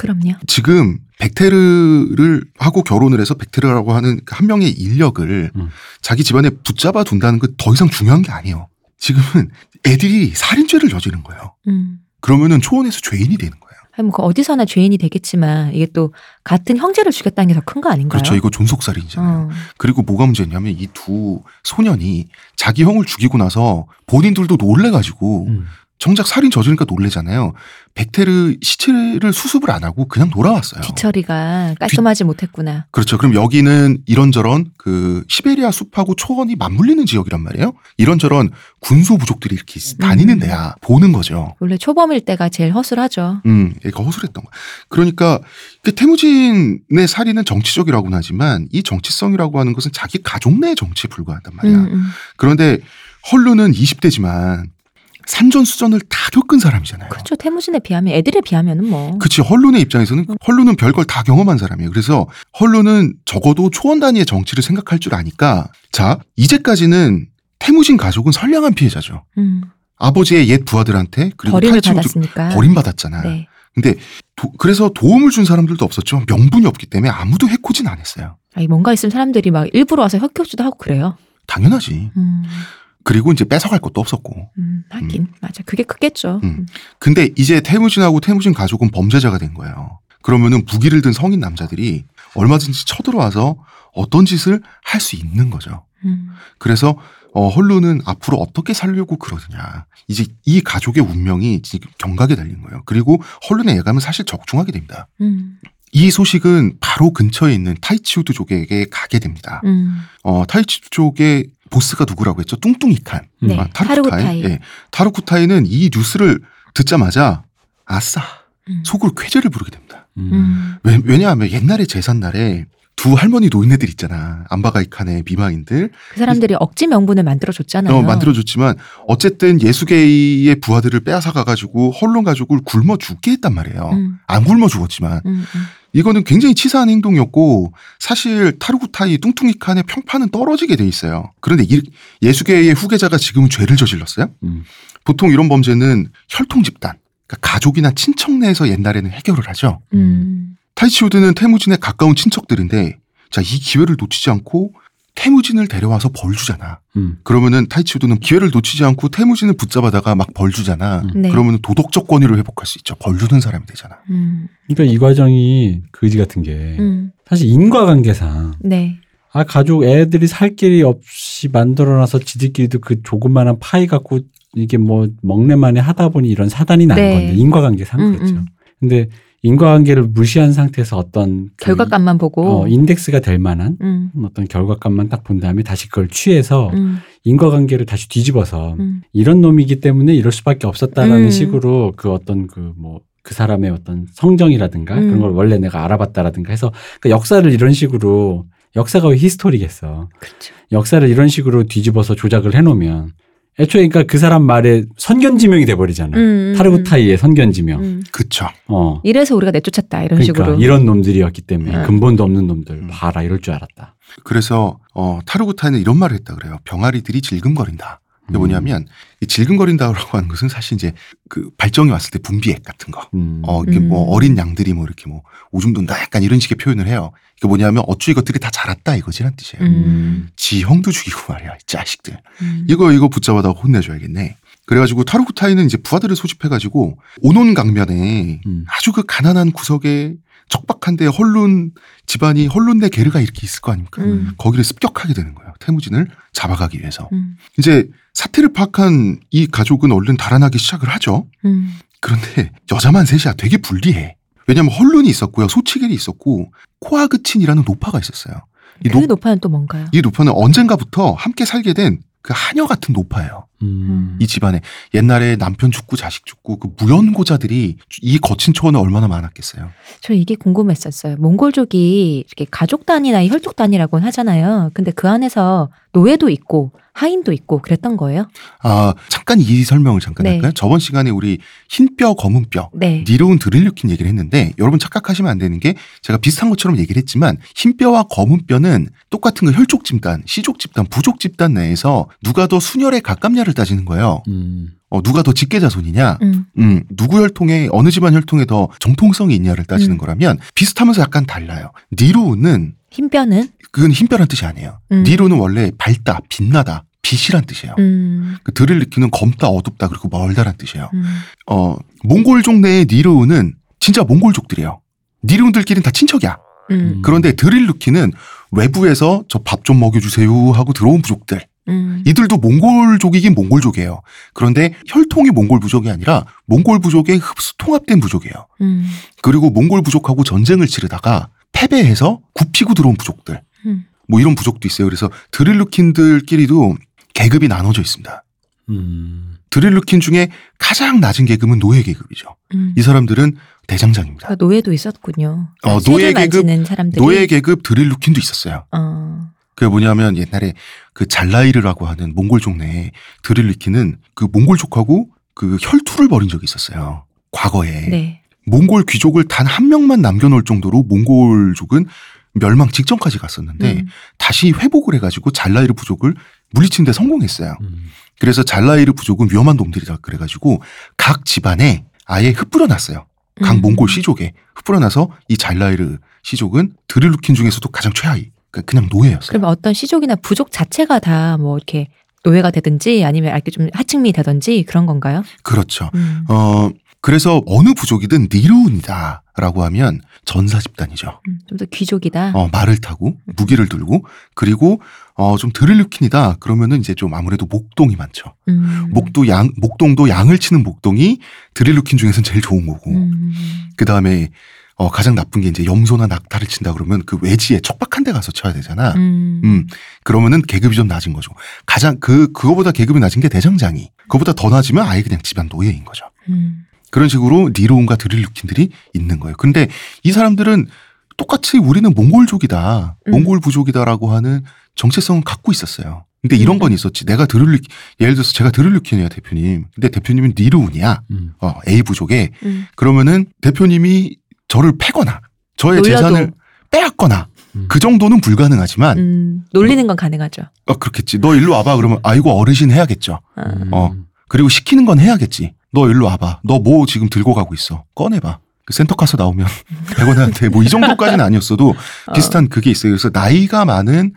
그럼요. 지금 백테르를 하고 결혼을 해서 백테르라고 하는 한 명의 인력을 음. 자기 집안에 붙잡아 둔다는 건 더 이상 중요한 게 아니에요. 지금은 애들이 살인죄를 저지른 거예요. 음. 그러면은 초원에서 죄인이 되는 거예요. 아니 뭐그 어디서나 죄인이 되겠지만 이게 또 같은 형제를 죽였다는 게 더 큰 거 아닌가요? 그렇죠. 이거 존속살인이잖아요. 어. 그리고 뭐가 문제냐면 이 두 소년이 자기 형을 죽이고 나서 본인들도 놀래가지고 음. 정작 살인 저지르니까 놀래잖아요. 백테르 시체를 수습을 안 하고 그냥 돌아왔어요. 뒤처리가 깔끔하지 못했구나. 그렇죠. 그럼 여기는 이런저런 그 시베리아 숲하고 초원이 맞물리는 지역이란 말이에요. 이런저런 군소 부족들이 이렇게 다니는 음. 데야 보는 거죠. 원래 초범일 때가 제일 허술하죠. 음, 얘가 허술했던 거. 그러니까 그 태무진의 살인은 정치적이라고는 하지만 이 정치성이라고 하는 것은 자기 가족 내 정치에 불과하단 말이야. 음, 음. 그런데 헐루는 20대지만 산전수전을 다 겪은 사람이잖아요. 그렇죠. 태무진에 비하면 애들에 비하면은 뭐. 그치 헐룬의 입장에서는 헐룬은 별걸 다 경험한 사람이에요. 그래서 헐룬은 적어도 초원 단위의 정치를 생각할 줄 아니까 자 이제까지는 태무진 가족은 선량한 피해자죠. 음, 아버지의 옛 부하들한테 그리고 버림을 받았으니까. 버림받았잖아. 네. 근데 도- 그래서 도움을 준 사람들도 없었죠. 명분이 없기 때문에 아무도 해코진 안 했어요. 아니, 뭔가 있으면 사람들이 막 일부러 와서 혁혁주도 하고 그래요. 당연하지. 음, 그리고 이제 뺏어갈 것도 없었고. 음, 하긴 맞아. 그게 크겠죠. 음. 근데 이제 태무진하고 태무진 가족은 범죄자가 된 거예요. 그러면은 무기를 든 성인 남자들이 얼마든지 쳐들어와서 어떤 짓을 할 수 있는 거죠. 음, 그래서 어, 헐룬은 앞으로 어떻게 살려고 그러느냐. 이제 이 가족의 운명이 지금 경각에 달린 거예요. 그리고 헐룬의 예감은 사실 적중하게 됩니다. 음, 이 소식은 바로 근처에 있는 타이치우드 족에게 가게 됩니다. 음. 어, 타이치우드 족의 보스가 누구라고 했죠? 뚱뚱이칸. 네. 아, 타르구타이. 타르구타이. 예. 타르구타이는 이 뉴스를 듣자마자 아싸 음. 속으로 쾌재를 부르게 됩니다. 음. 음. 왜, 왜냐하면 옛날에 제삿날에 두 할머니 노인네들 있잖아. 안바가이 칸의 미망인들. 그 사람들이 억지 명분을 만들어줬잖아요. 어, 만들어줬지만 어쨌든 예수계의 부하들을 빼앗아 가가지고 헐론 가족을 굶어 죽게 했단 말이에요. 음, 안 굶어 죽었지만 음, 음. 이거는 굉장히 치사한 행동이었고 사실 타르구타이 뚱뚱이 칸의 평판은 떨어지게 돼 있어요. 그런데 이, 예수계의 후계자가 지금은 죄를 저질렀어요. 음. 보통 이런 범죄는 혈통 집단, 그러니까 가족이나 친척 내에서 옛날에는 해결을 하죠. 음. 타이치우드는 태무진의 가까운 친척들인데 자 이 기회를 놓치지 않고 태무진을 데려와서 벌 주잖아. 음. 그러면은 타이치우드는 기회를 놓치지 않고 태무진을 붙잡아다가 막 벌 주잖아. 음. 네. 그러면 도덕적 권위를 회복할 수 있죠. 벌 주는 사람이 되잖아. 음, 그러니까 이 과정이 그지 같은 게 음. 사실 인과관계상 네. 아 가족 애들이 살 길이 없이 만들어놔서 지들끼리도 그 조그마한 파이 갖고 이게 뭐 먹네 마네 하다 보니 이런 사단이 난 네. 건데 인과관계상 음, 그렇죠. 음. 근데 인과관계를 무시한 상태에서 어떤 그 결과값만 보고. 어, 인덱스가 될 만한 음, 어떤 결과값만 딱 본 다음에 다시 그걸 취해서 음, 인과관계를 다시 뒤집어서 음. 이런 놈이기 때문에 이럴 수밖에 없었다라는 음. 식으로 그 어떤 그뭐 그 사람의 어떤 성정이라든가 음. 그런 걸 원래 내가 알아봤다라든가 해서 그 역사를 이런 식으로 역사가 왜 히스토리겠어. 그렇죠. 역사를 이런 식으로 뒤집어서 조작을 해놓으면 애초에 그러니까 그 사람 말에 선견지명이 돼버리잖아. 음, 음, 타르구타이의 선견지명. 음. 그쵸. 어. 이래서 우리가 내쫓았다 이런 그러니까 식으로. 이런 놈들이었기 때문에 음. 근본도 없는 놈들 음. 봐라 이럴 줄 알았다. 그래서 어, 타르구타이는 이런 말을 했다 그래요. 병아리들이 질금거린다. 이게 음. 뭐냐면 이 질금거린다라고 하는 것은 사실 이제 그 발정이 왔을 때 분비액 같은 거. 음. 어, 이게 뭐 음. 어린 양들이 뭐 이렇게 뭐 오줌 돈다 약간 이런 식의 표현을 해요. 이게 뭐냐면 어쭈 이것들이 다 자랐다 이거지란 뜻이에요. 음. 지 형도 죽이고 말이야, 이 자식들. 음. 이거 이거 붙잡아다 혼내줘야겠네. 그래가지고 타르구타이는 이제 부하들을 소집해가지고 오논 강변에 음. 아주 그 가난한 구석에 척박한데 헐룬 집안이 헐룬네 게르가 이렇게 있을 거 아닙니까? 음. 거기를 습격하게 되는 거예요. 태무진을 잡아가기 위해서. 음. 이제 사태를 파악한 이 가족은 얼른 달아나기 시작을 하죠. 음. 그런데 여자만 셋이야 되게 불리해. 왜냐면 헐룬이 있었고요. 소치겔이 있었고 코아그친이라는 노파가 있었어요. 이, 그 노, 노파는 또 뭔가요? 이 노파는 언젠가부터 함께 살게 된 그 하녀 같은 노파예요. 음. 이 집안에 옛날에 남편 죽고 자식 죽고 그 무연고자들이 이 거친 초원에 얼마나 많았겠어요. 저 이게 궁금했었어요. 몽골족이 이렇게 가족 단위나 혈족 단위라고는 하잖아요. 근데 그 안에서 노예도 있고 하인도 있고 그랬던 거예요? 아 잠깐 이 설명을 잠깐 네. 할까요? 저번 시간에 우리 흰뼈 검은 뼈 네. 니로운 드릴류킨 얘기를 했는데 여러분 착각하시면 안 되는 게 제가 비슷한 것처럼 얘기를 했지만 흰뼈와 검은 뼈는 똑같은 그 혈족 집단, 시족 집단, 부족 집단 내에서 누가 더 순혈에 가깝냐를 따지는 거예요. 음. 어, 누가 더 직계자손이냐? 음. 음, 누구 혈통에 어느 집안 혈통에 더 정통성이 있냐를 따지는 음. 거라면 비슷하면서 약간 달라요. 니로우는 흰 뼈는? 그건 흰뼈란 뜻이 아니에요. 음. 니로는 원래 밝다, 빛나다, 빛이란 뜻이에요. 음. 그 들을 느끼는 검다, 어둡다, 그리고 멀다란 뜻이에요. 음. 어, 몽골족 내의 니르우는 진짜 몽골족들이에요. 니르운들끼리는 다 친척이야. 음. 그런데 드릴루키는 외부에서 저 밥 좀 먹여주세요 하고 들어온 부족들. 음. 이들도 몽골족이긴 몽골족이에요. 그런데 혈통이 몽골 부족이 아니라 몽골 부족의 흡수 통합된 부족이에요. 음. 그리고 몽골 부족하고 전쟁을 치르다가 패배해서 굽히고 들어온 부족들. 음. 뭐 이런 부족도 있어요. 그래서 드릴루킨들끼리도 계급이 나눠져 있습니다. 음. 드릴루킨 중에 가장 낮은 계급은 노예 계급이죠. 음. 이 사람들은 대장장입니다. 그러니까 노예도 있었군요. 어, 노예 계급- 사람들이. 노예 계급 드릴루킨도 있었어요. 어. 그게 뭐냐면 옛날에 그 잘라이르라고 하는 몽골족 내에 드릴루킨은 그 몽골족하고 그 혈투를 벌인 적이 있었어요. 과거에 네. 몽골 귀족을 단 한 명만 남겨놓을 정도로 몽골족은 멸망 직전까지 갔었는데 음. 다시 회복을 해가지고 잘라이르 부족을 물리치는 데 성공했어요. 음. 그래서 잘라이르 부족은 위험한 놈들이다 그래가지고 각 집안에 아예 흩뿌려놨어요. 각 음. 몽골 시족에 흩뿌려놔서 이 잘라이르 시족은 드릴루킨 중에서도 가장 최하위. 그러니까 그냥 노예였어요. 그러면 어떤 시족이나 부족 자체가 다 뭐 이렇게 노예가 되든지 아니면 이렇게 좀 하층미 되든지 그런 건가요? 그렇죠. 음. 어 그래서 어느 부족이든 니르운이다라고 하면 전사 집단이죠. 음, 좀더 귀족이다. 어, 말을 타고 무기를 들고 그리고 어, 좀 드릴루킨이다 그러면은 이제 좀 아무래도 목동이 많죠. 음. 목도 양 목동도 양을 치는 목동이 드릴루킨 중에서는 제일 좋은 거고 음. 그 다음에 어, 가장 나쁜 게 이제 염소나 낙타를 친다 그러면 그 외지에 척박한 데 가서 쳐야 되잖아. 음. 음, 그러면은 계급이 좀 낮은 거죠. 가장 그 그거보다 계급이 낮은 게 대장장이. 그거보다 더 낮으면 아예 그냥 집안 노예인 거죠. 음. 그런 식으로 니로운과 드릴루킨들이 있는 거예요. 근데 이 사람들은 똑같이 우리는 몽골족이다, 음. 몽골 부족이다라고 하는 정체성을 갖고 있었어요. 근데 이런 음. 건 있었지. 내가 드릴루 예를 들어서 제가 드릴루킨이야 대표님. 근데 대표님은 니르운이야. 음. 어, A 부족에 음. 그러면은 대표님이 저를 패거나 저의 놀려도. 재산을 빼앗거나 음. 그 정도는 불가능하지만 음. 놀리는 건 가능하죠. 어, 그렇겠지. 너 일로 와봐. 그러면 아이고 어르신 해야겠죠. 어. 음. 어. 그리고 시키는 건 해야겠지. 너 일로 와봐. 너 뭐 지금 들고 가고 있어. 꺼내봐. 그 센터카서 나오면 (laughs) 100원한테 뭐 이 정도까지는 아니었어도 어. 비슷한 그게 있어요. 그래서 나이가 많은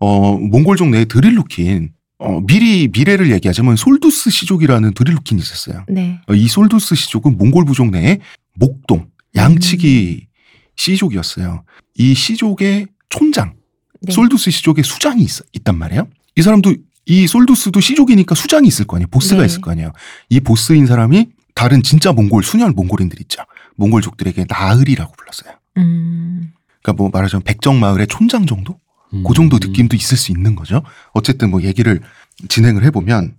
어 몽골족 내에 드릴루킨 어 미리 미래를 얘기하자면 솔두스 시족이라는 드릴루킨이 있었어요. 네. 어, 이 솔두스 시족은 몽골 부족 내에 목동 양치기 음. 시족이었어요. 이 시족의 촌장 네. 솔두스 시족에 수장이 있, 있단 말이에요. 이 사람도 이 솔두스도 시족이니까 수장이 있을 거 아니에요. 보스가 네. 있을 거 아니에요. 이 보스인 사람이 다른 진짜 몽골 순혈 몽골인들 있죠. 몽골족들에게 나으리라고 불렀어요. 음. 그러니까 뭐 말하자면 백정 마을의 촌장 정도? 음. 그 정도 느낌도 있을 수 있는 거죠. 어쨌든 뭐 얘기를 진행을 해보면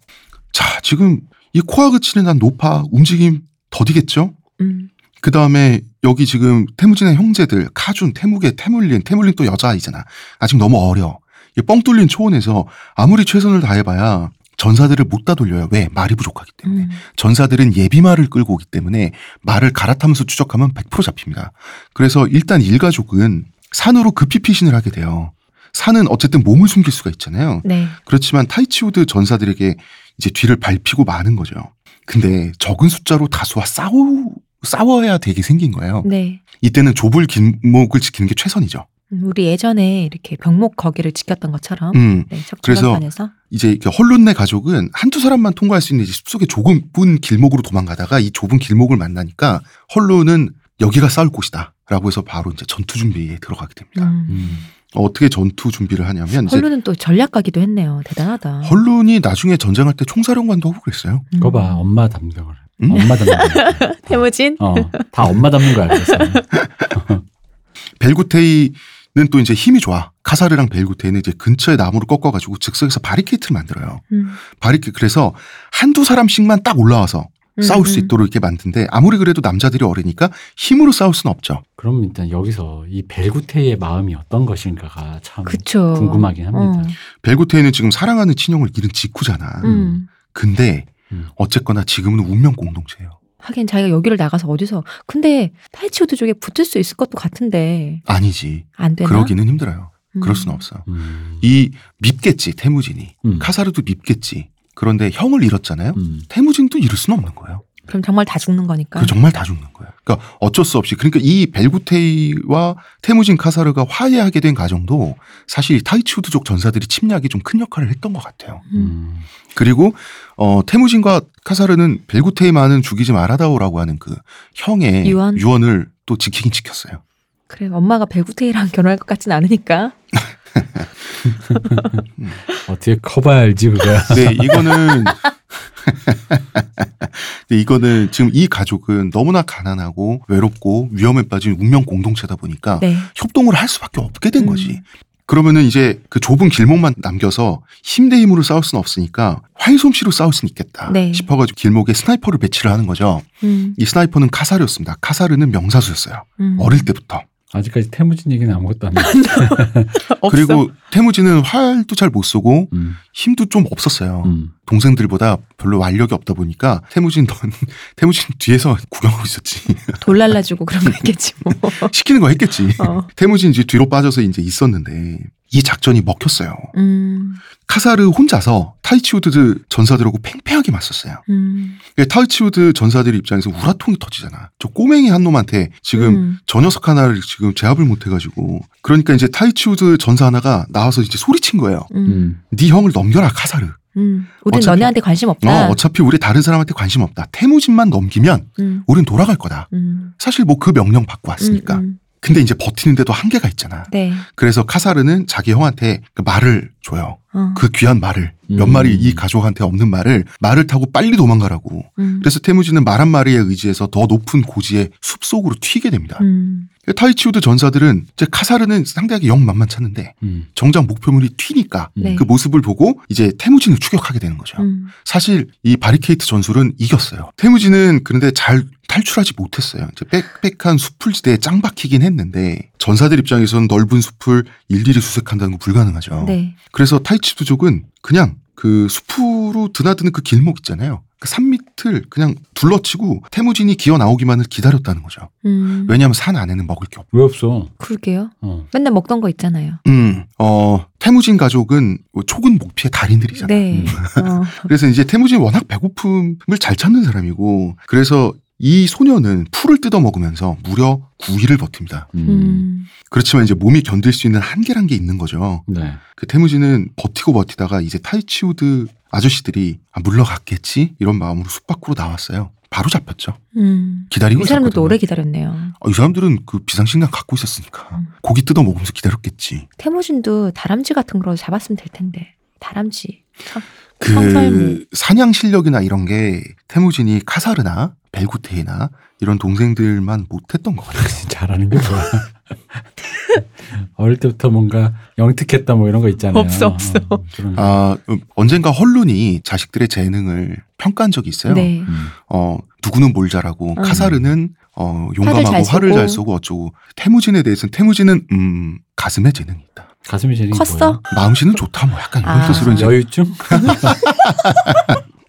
자 지금 이 코아 그치는 한 노파 움직임 더디겠죠? 음. 그 다음에 여기 지금 태무진의 형제들 카준, 태무게, 태물린, 태물린 또 여자아이잖아. 아직 너무 어려. 이뻥 뚫린 초원에서 아무리 최선을 다해봐야 전사들을 못 다 돌려요. 왜? 말이 부족하기 때문에. 음. 전사들은 예비말을 끌고 오기 때문에 말을 갈아타면서 추적하면 100% 잡힙니다. 그래서 일단 일가족은 산으로 급히 피신을 하게 돼요. 산은 어쨌든 몸을 숨길 수가 있잖아요. 네. 그렇지만 타이치우드 전사들에게 이제 뒤를 밟히고 마는 거죠. 근데 적은 숫자로 다수와 싸우, 싸워야 되게 생긴 거예요. 네. 이때는 좁은 길목을 지키는 게 최선이죠. 음, 우리 예전에 이렇게 병목 거기를 지켰던 것처럼 음. 네, 그래서 이제 그 헐룬네 가족은 한두 사람만 통과할 수 있는 숲속의 좁은 길목으로 도망가다가 이 좁은 길목을 만나니까 헐룬은 여기가 싸울 곳이다. 라고 해서 바로 이제 전투 준비에 들어가게 됩니다. 음. 음. 어떻게 전투 준비를 하냐면 헐루는 또 전략가기도 했네요. 대단하다. 헐룬이 나중에 전쟁할 때 총사령관도 하고 그랬어요. 음. 그거 봐 엄마 걸. 음? 엄마 닮는 거. (laughs) 태무진? 어, 다 엄마 닮는 거야 그래서. (laughs) 벨구테이는 또 이제 힘이 좋아. 카사르랑 벨구테이는 이제 근처에 나무를 꺾어가지고 즉석에서 바리케이트를 만들어요. 음. 바리케 그래서 한두 사람씩만 딱 올라와서 음, 싸울 수 음. 있도록 이렇게 만든데 아무리 그래도 남자들이 어리니까 힘으로 싸울 수는 없죠. 그럼 일단 여기서 이 벨구테이의 마음이 어떤 것인가가 참 그쵸. 궁금하긴 합니다. 벨구테이는 지금 사랑하는 친형을 잃은 직후잖아. 어. 음. 근데 음. 어쨌거나 지금은 운명 공동체예요. 하긴 자기가 여기를 나가서 어디서 근데 타이치우드 쪽에 붙을 수 있을 것도 같은데 아니지. 안 되나? 그러기는 힘들어요. 음. 그럴 수는 없어. 음. 이 밉겠지 태무진이. 음. 카사르도 밉겠지. 그런데 형을 잃었잖아요. 음. 태무진도 잃을 수는 없는 거예요. 그럼 정말 다 죽는 거니까. 그 정말 다 죽는 거예요. 그러니까 어쩔 수 없이 그러니까 이 벨구테이와 태무진 카사르가 화해하게 된 과정도 사실 타이치우드족 전사들이 침략에 좀큰 역할을 했던 것 같아요. 음. 음. 그리고 어 태무진과 카사르는 벨구테이만은 죽이지 말아다오라고 하는 그 형의 유언? 유언을 또 지키긴 지켰어요. 그래 엄마가 벨구테이랑 결혼할 것 같진 않으니까. (laughs) 어떻게 커봐야 알지 그거야. 네, 이거는 (laughs) 네, 이거는 지금 이 가족은 너무나 가난하고 외롭고 위험에 빠진 운명 공동체다 보니까 네. 협동을 할 수밖에 없게 된 음. 거지. 그러면은 이제 그 좁은 길목만 남겨서 힘 대 힘으로 싸울 수는 없으니까 활솜씨로 싸울 수는 있겠다 네. 싶어가지고 길목에 스나이퍼를 배치를 하는 거죠. 음. 이 스나이퍼는 카사르였습니다. 카사르는 명사수였어요. 음. 어릴 때부터. 아직까지 태무진 얘기는 아무것도 안 (laughs) 나. 없어. 그리고 태무진은 활도 잘 못 쏘고 음. 힘도 좀 없었어요. 음. 동생들보다 별로 완력이 없다 보니까 태무진 넌 (laughs) 태무진 뒤에서 구경하고 있었지. (laughs) 돌 날라주고 그런 거 있겠지 뭐. (laughs) 시키는 거 했겠지. 어. 태무진 이제 뒤로 빠져서 이제 있었는데 이 작전이 먹혔어요. 음, 카사르 혼자서 타이치우드 전사들하고 팽팽하게 맞섰어요. 음, 타이치우드 전사들 입장에서 울화통이 터지잖아. 저 꼬맹이 한 놈한테 지금 음. 저 녀석 하나를 지금 제압을 못 해가지고 그러니까 이제 타이치우드 전사 하나가 나와서 이제 소리친 거예요. 음, 음. 네 형을 넘겨라 카사르. 음. 우린 어차피- 너네한테 관심 없다. 어, 어차피 우리 다른 사람한테 관심 없다. 태무진만 넘기면 음, 우린 돌아갈 거다. 음, 사실 뭐 그 명령 받고 왔으니까. 음, 음. 근데 이제 버티는데도 한계가 있잖아. 네. 그래서 카사르는 자기 형한테 그 말을 줘요. 어. 그 귀한 말을 몇 음. 마리 이 가족한테 없는 말을 말을 타고 빨리 도망가라고. 음, 그래서 태무진은 말 한 마리에 의지해서 더 높은 고지의 숲 속으로 튀게 됩니다. 음, 타이치우드 전사들은 이제 카사르는 상대하기 영 만만찮은데 음. 정작 목표물이 튀니까 네. 그 모습을 보고 이제 태무진을 추격하게 되는 거죠. 음, 사실 이 바리케이트 전술은 이겼어요. 태무진은 그런데 잘 탈출하지 못했어요. 이제 빽빽한 숲풀지대에 짱 박히긴 했는데 전사들 입장에서는 넓은 숲을 일일이 수색한다는 거 불가능하죠. 네. 그래서 타이치부족은 그냥 그 숲으로 드나드는 그 길목 있잖아요. 그 산밑 을 그냥 둘러치고 태무진이 기어 나오기만을 기다렸다는 거죠. 음, 왜냐하면 산 안에는 먹을 게 없고. 왜 없어? 그러게요. 어. 맨날 먹던 거 있잖아요. 음, 어, 태무진 가족은 뭐 촉은 목피의 달인들이잖아. 네. 어, (laughs) 그래서 이제 태무진 워낙 배고픔을 잘 찾는 사람이고, 그래서 이 소녀는 풀을 뜯어 먹으면서 무려 9일을 버팁니다. 음. 음, 그렇지만 이제 몸이 견딜 수 있는 한계란 게 있는 거죠. 네. 그 태무진은 버티고 버티다가 이제 타이치우드 아저씨들이 아, 물러갔겠지? 이런 마음으로 숲 밖으로 나왔어요. 바로 잡혔죠. 음. 기다리고 이 사람들도. 오래 기다렸네요. 아, 이 사람들은 그 비상식량 갖고 있었으니까 음. 고기 뜯어 먹으면서 기다렸겠지. 태무진도 다람쥐 같은 거로 잡았으면 될 텐데. 다람쥐. 참. 성설미. 그 사냥 실력이나 이런 게 태무진이 카사르나 벨구테이나 이런 동생들만 못했던 것 같아요. (laughs) 잘하는 게 뭐야? (laughs) 어릴 때부터 뭔가 영특했다 뭐 이런 거 있잖아요. 없어, 없어. 어. 아 음, 언젠가 헐룬이 자식들의 재능을 평가한 적이 있어요. 네. 음. 어 누구는 뭘 잘하고 음. 카사르는 어잘 용감하고 쓰고. 잘 쏘고 어쩌고 태무진에 대해서는 태무진은 음 가슴에 재능이 있다. 가슴이 제일 컸어? 마음씨는 좋다 뭐 약간 이런 아. 뜻으로 이제 여유증? (laughs)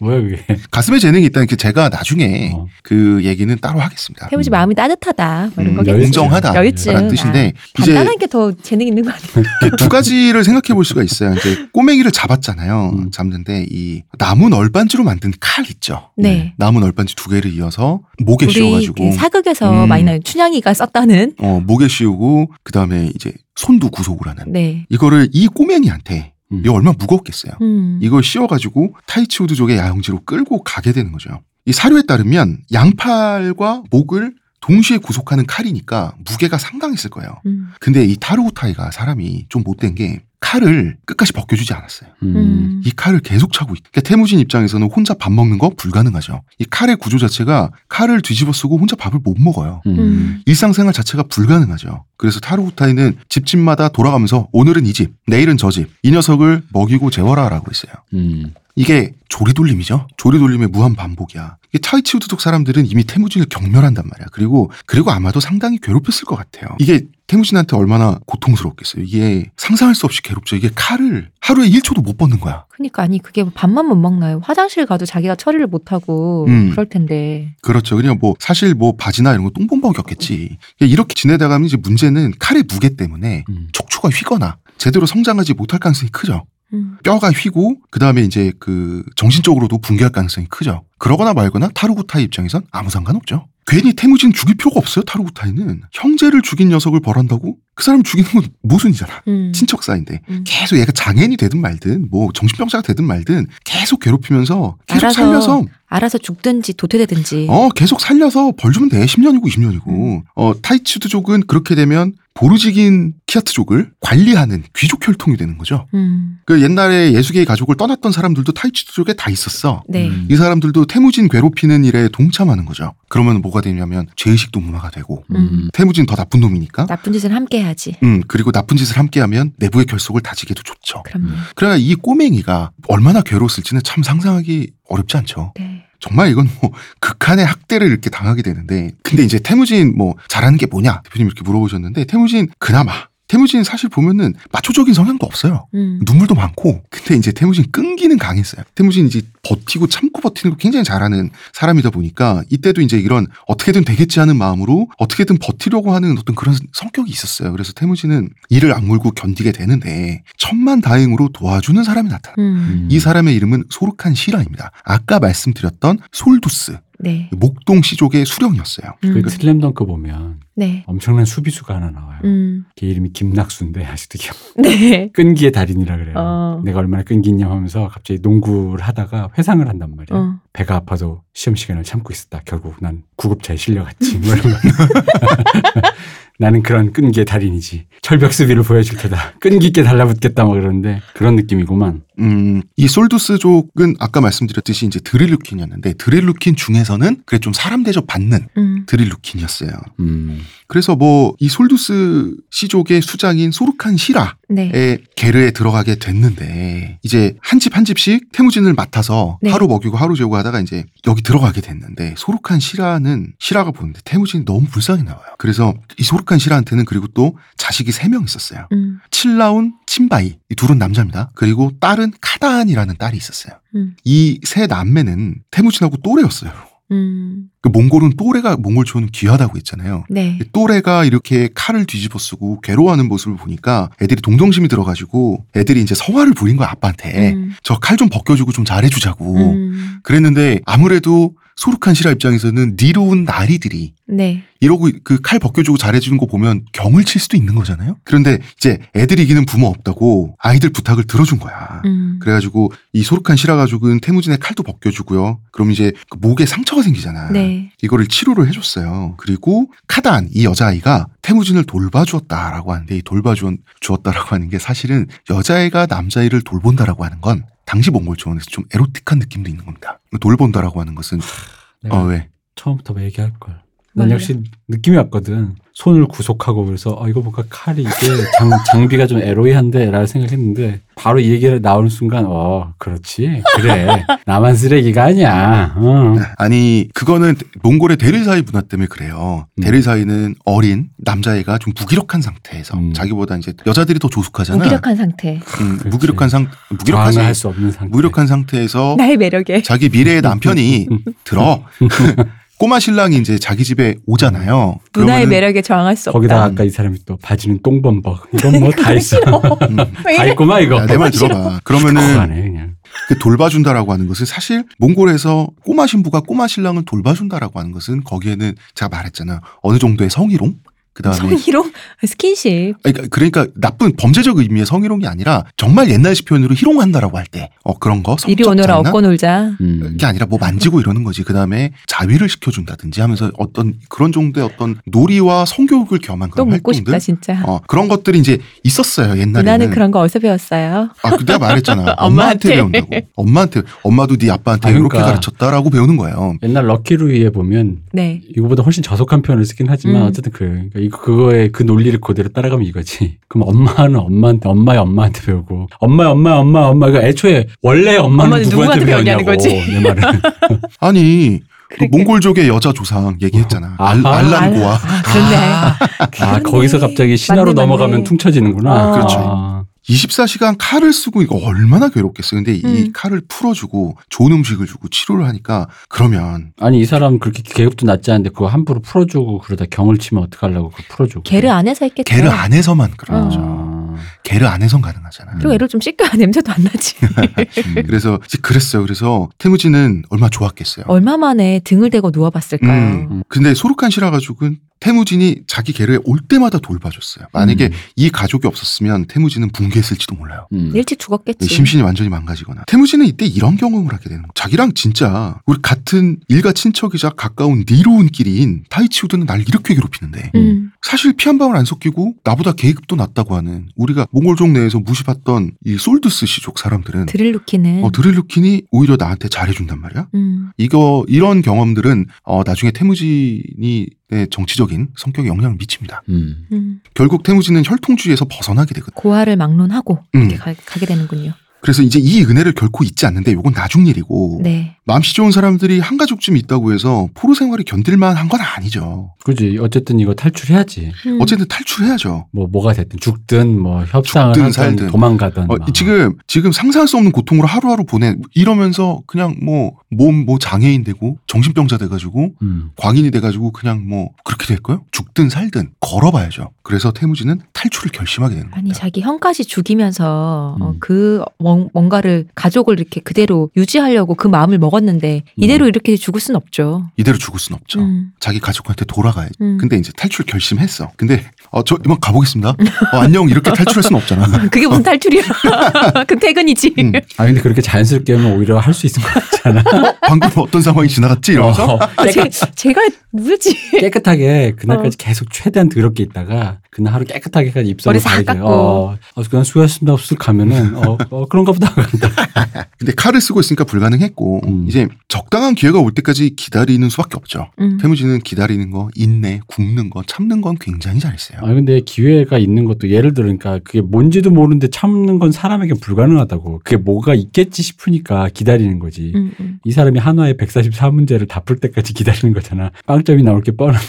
뭐야 그게? 가슴에 재능이 있다는 게 제가 나중에 어. 그 얘기는 따로 하겠습니다. 태무진 마음이 따뜻하다. 뭐 이런 음, 거겠지. 공정하다. 여유증. 라는 뜻인데 아, 이제 간단한 게 더 재능 있는 거 아니에요? 두 가지를 생각해 볼 수가 있어요. 이제 꼬맹이를 잡았잖아요. 음. 잡는데 이 나무 널빤지로 만든 칼 있죠. 네. 나무 널빤지 두 개를 이어서 목에 우리 씌워가지고 사극에서 음. 많이 나오는 춘향이가 썼다는. 어 목에 씌우고 그 다음에 이제 손도 구속을 하는 네. 이거를 이 꼬맹이한테 음. 이거 얼마나 무겁겠어요. 음. 이걸 씌워가지고 타이치우드족의 야영지로 끌고 가게 되는 거죠. 이 사료에 따르면 양팔과 목을 동시에 구속하는 칼이니까 무게가 상당했을 거예요. 음. 근데 이 타르우타이가 사람이 좀 못된 게 칼을 끝까지 벗겨주지 않았어요. 음. 음. 이 칼을 계속 차고 있. 그러니까 태무진 입장에서는 혼자 밥 먹는 거 불가능하죠. 이 칼의 구조 자체가 칼을 뒤집어 쓰고 혼자 밥을 못 먹어요. 음. 음. 일상생활 자체가 불가능하죠. 그래서 타르우타이는 집집마다 돌아가면서 오늘은 이 집, 내일은 저 집, 이 녀석을 먹이고 재워라라고 했어요. 음. 이게 조리돌림이죠. 조리돌림의 무한 반복이야. 이게 타이치 우드족 사람들은 이미 태무진을 경멸한단 말이야. 그리고 그리고 아마도 상당히 괴롭혔을 것 같아요. 이게 태무진한테 얼마나 고통스럽겠어요. 이게 상상할 수 없이 괴롭죠. 이게 칼을 하루에 1초도 못 뻗는 거야. 그러니까 아니 그게 밥만 못 먹나요? 화장실 가도 자기가 처리를 못 하고 음. 그럴 텐데. 그렇죠. 그냥 뭐 사실 뭐 바지나 이런 거 똥봉봉이었겠지. 이렇게 지내다 가면 이제 문제는 칼의 무게 때문에 음. 척추가 휘거나 제대로 성장하지 못할 가능성이 크죠. 음. 뼈가 휘고 그다음에 이제 그 정신적으로도 붕괴할 가능성이 크죠. 그러거나 말거나 타르구타이 입장에선 아무 상관없죠. 괜히 태무진 죽일 필요가 없어요. 타르구타이는 형제를 죽인 녀석을 벌한다고 그 사람 죽이는 건 모순이잖아. 음. 친척 사이인데 음. 계속 얘가 장애인이 되든 말든 뭐 정신병자가 되든 말든 계속 괴롭히면서 계속 알아서 살려서 알아서 죽든지 도태되든지. 어 계속 살려서 벌 주면 돼 10년이고 20년이고 음. 어 타이츠드족은 그렇게 되면 보르지긴 키아트족을 관리하는 귀족 혈통이 되는 거죠. 음. 그 옛날에 예수계의 가족을 떠났던 사람들도 타이츠드족에 다 있었어. 네. 음. 이 사람들도 태무진 괴롭히는 일에 동참하는 거죠. 그러면 뭐가 되냐면 죄의식도 문화가 되고 음. 태무진 더 나쁜 놈이니까. 나쁜 짓을 함께 해야지. 음 그리고 나쁜 짓을 함께하면 내부의 결속을 다지게도 좋죠. 그럼요. 그러나 이 꼬맹이가 얼마나 괴로웠을지는 참 상상하기 어렵지 않죠. 네. 정말 이건 뭐 극한의 학대를 이렇게 당하게 되는데 근데 이제 태무진 뭐 잘하는 게 뭐냐? 대표님 이렇게 물어보셨는데 태무진 그나마 태무진 사실 보면은 마초적인 성향도 없어요. 음. 눈물도 많고 근데 이제 태무진 끈기는 강했어요. 태무진 이제 버티고 참고 버티는 거 굉장히 잘하는 사람이다 보니까 이때도 이제 이런 어떻게든 되겠지 하는 마음으로 어떻게든 버티려고 하는 어떤 그런 성격이 있었어요. 그래서 태무진은 이를 악물고 견디게 되는데 천만 다행으로 도와주는 사람이 나타나. 음. 이 사람의 이름은 소르칸 시라입니다. 아까 말씀드렸던 솔두스 네. 목동 시족의 수령이었어요. 음. 그러니까 슬램덩크 보면 네. 엄청난 수비수가 하나 나와요. 음. 걔 이름이 김낙수인데 아직도 기억. 네. (laughs) 끈기의 달인이라 그래요. 어. 내가 얼마나 끈기 있냐 하면서 갑자기 농구를 하다가 회상을 한단 말이야. 어. 배가 아파도 시험 시간을 참고 있었다. 결국 난 구급차에 실려갔지. 뭐 이런 거. (laughs) 나는 그런 끈기의 달인이지. 철벽 수비를 보여줄 테다. 끈기 있게 달라붙겠다. 뭐 그러는데 그런 느낌이구만. 음, 이 솔두스족은 아까 말씀드렸듯이 이제 드릴루킨이었는데 드릴루킨 중에서는 그래 좀 사람 대접 받는 음. 드릴루킨이었어요. 음. 그래서 뭐 이 솔두스 시족의 수장인 소르칸 시라의 네. 게르에 들어가게 됐는데 이제 한 집 한 집씩 태무진을 맡아서 네. 하루 먹이고 하루 재우고 하다가 이제 여기 들어가게 됐는데 소르칸 시라는 시라가 보는데 태무진이 너무 불쌍히 나와요. 그래서 이 소르칸 시라한테는 그리고 또 자식이 세 명 있었어요. 음. 칠라운, 친바이 이 둘은 남자입니다. 그리고 딸은 카다안이라는 딸이 있었어요. 음. 이세 남매는 태무진하고 또래였어요. 음. 그 몽골은 또래가 몽골 초는 귀하다고 했잖아요. 네. 또래가 이렇게 칼을 뒤집어 쓰고 괴로워하는 모습을 보니까 애들이 동정심이 들어가지고 애들이 이제 성화를 부린 거야 아빠한테 음. 저칼 좀 벗겨주고 좀 잘해주자고 음. 그랬는데 아무래도 소르칸 시라 입장에서는 니로운 나리들이 네. 이러고 그 칼 벗겨주고 잘해주는 거 보면 경을 칠 수도 있는 거잖아요. 그런데 이제 애들이 이기는 부모 없다고 아이들 부탁을 들어준 거야. 음. 그래가지고 이 소르칸 시라 가족은 태무진의 칼도 벗겨주고요. 그럼 이제 그 목에 상처가 생기잖아. 네. 이거를 치료를 해줬어요. 그리고 카단 이 여자아이가 태무진을 돌봐주었다라고 하는데 이 돌봐주었다라고 하는 게 사실은 여자애가 남자애를 돌본다라고 하는 건 당시 몽골 초원에서 좀 에로틱한 느낌도 있는 겁니다. 돌본다라고 하는 것은 어 왜? 처음부터 뭐 얘기할 걸. 난? 역시 느낌이 왔거든. 손을 구속하고 그래서 어, 이거 뭔가 칼이 이게 장, 장비가 좀 에로이한데 라고 생각했는데 바로 이 얘기가 나오는 순간 어 그렇지 그래 나만 쓰레기가 아니야 어. 아니 그거는 몽골의 대리사이 문화 때문에 그래요. 음. 대리사이는 어린 남자애가 좀 무기력한 상태에서 음. 자기보다 이제 여자들이 더 조숙하잖아. 무기력한 상태. 음. 무기력한 상 무기력하지. 할수 없는 상태 무기력한 상태에서 나의 매력에. 자기 미래의 남편이 (laughs) 들어 (laughs) 꼬마 신랑이 이제 자기 집에 오잖아요. 누나의 매력에 저항할 수 없다. 거기다. 아까 이 사람이 또 바지는 똥범벅. 이건 뭐 다 있어. (laughs) 음, 다 있구만 이거. 야, 내말 들어봐. 그러면은 그냥. 그 돌봐준다라고 하는 것은 사실 몽골에서 꼬마 신부가 꼬마 신랑을 돌봐준다라고 하는 것은 거기에는 제가 말했잖아 어느 정도의 성희롱 그다음에 성희롱 (laughs) 스킨십. 그러니까, 그러니까 나쁜 범죄적 의미의 성희롱이 아니라 정말 옛날식 표현으로 희롱한다라고 할 때 어 그런 거 이리 오너라? 업고 놀자. 음. 게 아니라 뭐 만지고 이러는 거지. 그 다음에 자위를 시켜준다든지 하면서 어떤 그런 정도의 어떤 놀이와 성교육을 겸한 또 그런 묻고 활동들. 싶다 진짜. 어, 그런 것들이 이제 있었어요, 옛날에는. 누나는 그런 거 어디서 배웠어요? 아, 그 내가 말했잖아. (laughs) 엄마한테. 엄마한테 배운다고. 엄마한테, 엄마도 네 아빠한테 아, 이렇게 그러니까. 가르쳤다라고 배우는 거예요. 옛날 럭키루이에 보면 네. 이거보다 훨씬 저속한 표현을 쓰긴 하지만 음. 어쨌든 그 그러니까 이거 그거의 그 논리를 그대로 따라가면 이거지. 그럼 엄마는 엄마한테 엄마의 엄마한테 배우고 엄마의 엄마 엄마 엄마 그 애초에 원래 엄마는 엄마는 누구한테, 누구한테 배웠냐는 배웠냐고 거지. 내 말은. (laughs) 아니, 그. 몽골족의 여자 조상 얘기했잖아. 아하. 알, 알란고아. 아, 그렇네. 아 그렇네. 거기서 갑자기 신화로 맞네, 넘어가면 맞네. 퉁쳐지는구나. 어. 그렇죠. 아. 24시간 칼을 쓰고 이거 얼마나 괴롭겠어요. 근데 이 음. 칼을 풀어주고 좋은 음식을 주고 치료를 하니까 그러면 아니 이 사람 그렇게 계급도 낮지 않은데 그거 함부로 풀어주고 그러다 경을 치면 어떡하려고 그거 풀어주고. 게르 안에서 했겠죠. 게르 안에서만 그런 어. 거죠. 아. 게르 안에선 가능하잖아. 그리고 애를 좀 씻겨야 냄새도 안 나지. 음. 그래서 이제 그랬어요. 그래서 태무진은 얼마나 좋았겠어요. 얼마 만에 등을 대고 누워봤을까요? 음. 근데 소르칸 시라 가족은 태무진이 자기 게르에 올 때마다 돌봐줬어요. 만약에 음. 이 가족이 없었으면 태무진은 붕괴했을지도 몰라요. 음. 일찍 죽었겠지. 심신이 완전히 망가지거나. 태무진은 이때 이런 경험을 하게 되는 거예요. 자기랑 진짜 우리 같은 일가 친척이자 가까운 니로운 끼리인 타이치우드는 날 이렇게 괴롭히는데 음. 사실 피 한 방울 안 섞이고 나보다 계급도 낮다고 하는 우리가 몽골족 내에서 무시받던 이 솔드스 시족 사람들은 드릴루키는. 어, 드릴루킨이 오히려 나한테 잘해준단 말이야. 음. 이거 이런 경험들은 어, 나중에 태무진이 의 정치적인 성격에 영향을 미칩니다. 음. 음. 결국 태무진은 혈통주의에서 벗어나게 되거든. 고아를 막론하고 음. 이렇게 가, 가게 되는군요. 그래서 이제 이 은혜를 결코 잊지 않는데 요건 나중 일이고 네. 마음씨 좋은 사람들이 한 가족쯤 있다고 해서 포로 생활이 견딜만 한 건 아니죠. 그지. 어쨌든 이거 탈출해야지. 음. 어쨌든 탈출해야죠. 뭐 뭐가 됐든 죽든 뭐 협상을 죽든 하든 살든. 도망가든. 어, 막. 지금 지금 상상할 수 없는 고통으로 하루하루 보내 이러면서 그냥 뭐 몸뭐 장애인 되고 정신병자 돼 가지고 음. 광인이 돼 가지고 그냥 뭐 그렇게 될까요? 죽든 살든 걸어봐야죠. 그래서 태무지는 탈출을 결심하게 되는 아니 겁니다. 자기 형까지 죽이면서 어, 음. 그 뭔- 뭔가를 가족을 이렇게 그대로 유지하려고 그 마음을 먹었는데 이대로 이렇게 죽을 순 없죠. 이대로 죽을 순 없죠. 음. 자기 가족한테 돌아가야지. 음. 근데 이제 탈출 결심했어. 근데 어, 저 이만 가보겠습니다. 어, 안녕 이렇게 탈출할 수는 없잖아. (laughs) 그게 무슨 탈출이야? (laughs) 그 퇴근이지. 음. 아 근데 그렇게 자연스럽게 하면 오히려 할 수 있을 것 같잖아. 방금 어떤 상황이 지나갔지 이러면서 어, 아, 제, 제가 뭐지? 깨끗하게 (laughs) 그날까지 계속 최대한 더럽게 있다가 그날 하루 깨끗하게까지 싹 깎고. 어, 어, 그냥 수고하셨습니다. 쓱 가면은 어, 어 그런가 보다. (laughs) 근데 칼을 쓰고 있으니까 불가능했고 음. 이제 적당한 기회가 올 때까지 기다리는 수밖에 없죠. 음. 태무지는 기다리는 거, 인내, 굶는 거, 참는 건 굉장히 잘했어요. 아 근데 기회가 있는 것도 예를 들으니까 그게 뭔지도 모르는데 참는 건 사람에게 불가능하다고. 그게 뭐가 있겠지 싶으니까 기다리는 거지. 음, 음. 이 사람이 한화의 144문제를 다 풀 때까지 기다리는 거잖아. 빵점이 나올 게 뻔한데.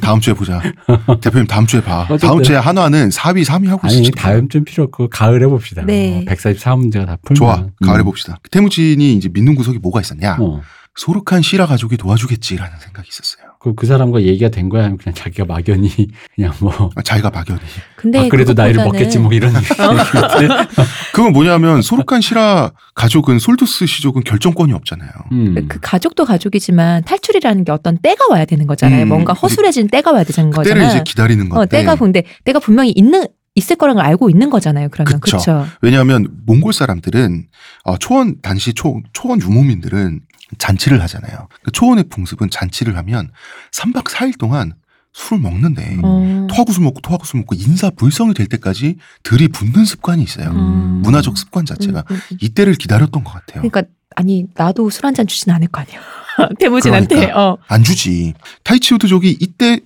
다음 주에 보자. (laughs) 대표님 다음 주에 봐. 어쨌든. 다음 주에 한화는 4위, 3위 하고 아니 있어. 다음 좀 필요 없고 가을 해봅시다. 네. 144문제가 다 풀면. 좋아. 음. 봅시다. 태무진이 이제 믿는 구석이 뭐가 있었냐? 어. 소록한 시라 가족이 도와주겠지라는 생각이 있었어요. 그, 그 사람과 얘기가 된 거야? 아니면 그냥 자기가 막연히 (laughs) 그냥 뭐. 아, 자기가 막연히. 근데 아, 그래도 나이를 먹겠지 뭐 이런. (laughs) 그건 뭐냐면 소록한 시라 가족은 솔두스 시족은 결정권이 없잖아요. 음. 그 가족도 가족이지만 탈출이라는 게 어떤 때가 와야 되는 거잖아요. 음, 뭔가 허술해진 때가 와야 되는 거잖아요. 이제 기다리는 건데. 어, 때가 근데 때가 분명히 있는 있을 거라는 걸 알고 있는 거잖아요. 그러면. 그렇죠. 왜냐하면 몽골 사람들은 어, 초원 당시 초, 초원 유목민들은 잔치를 하잖아요. 그 초원의 풍습은 잔치를 하면 3박 4일 동안 술을 먹는데 어. 토하구술 먹고 토하구술 먹고 인사 불성이 될 때까지 들이붓는 습관이 있어요. 음. 문화적 습관 자체가 음, 음, 음. 이때를 기다렸던 것 같아요. 그러니까 아니 나도 술 한 잔 주진 않을 거 아니야. (laughs) 태무진한테. 그러니까. 어. 안 주지. 타이치우드족이 이때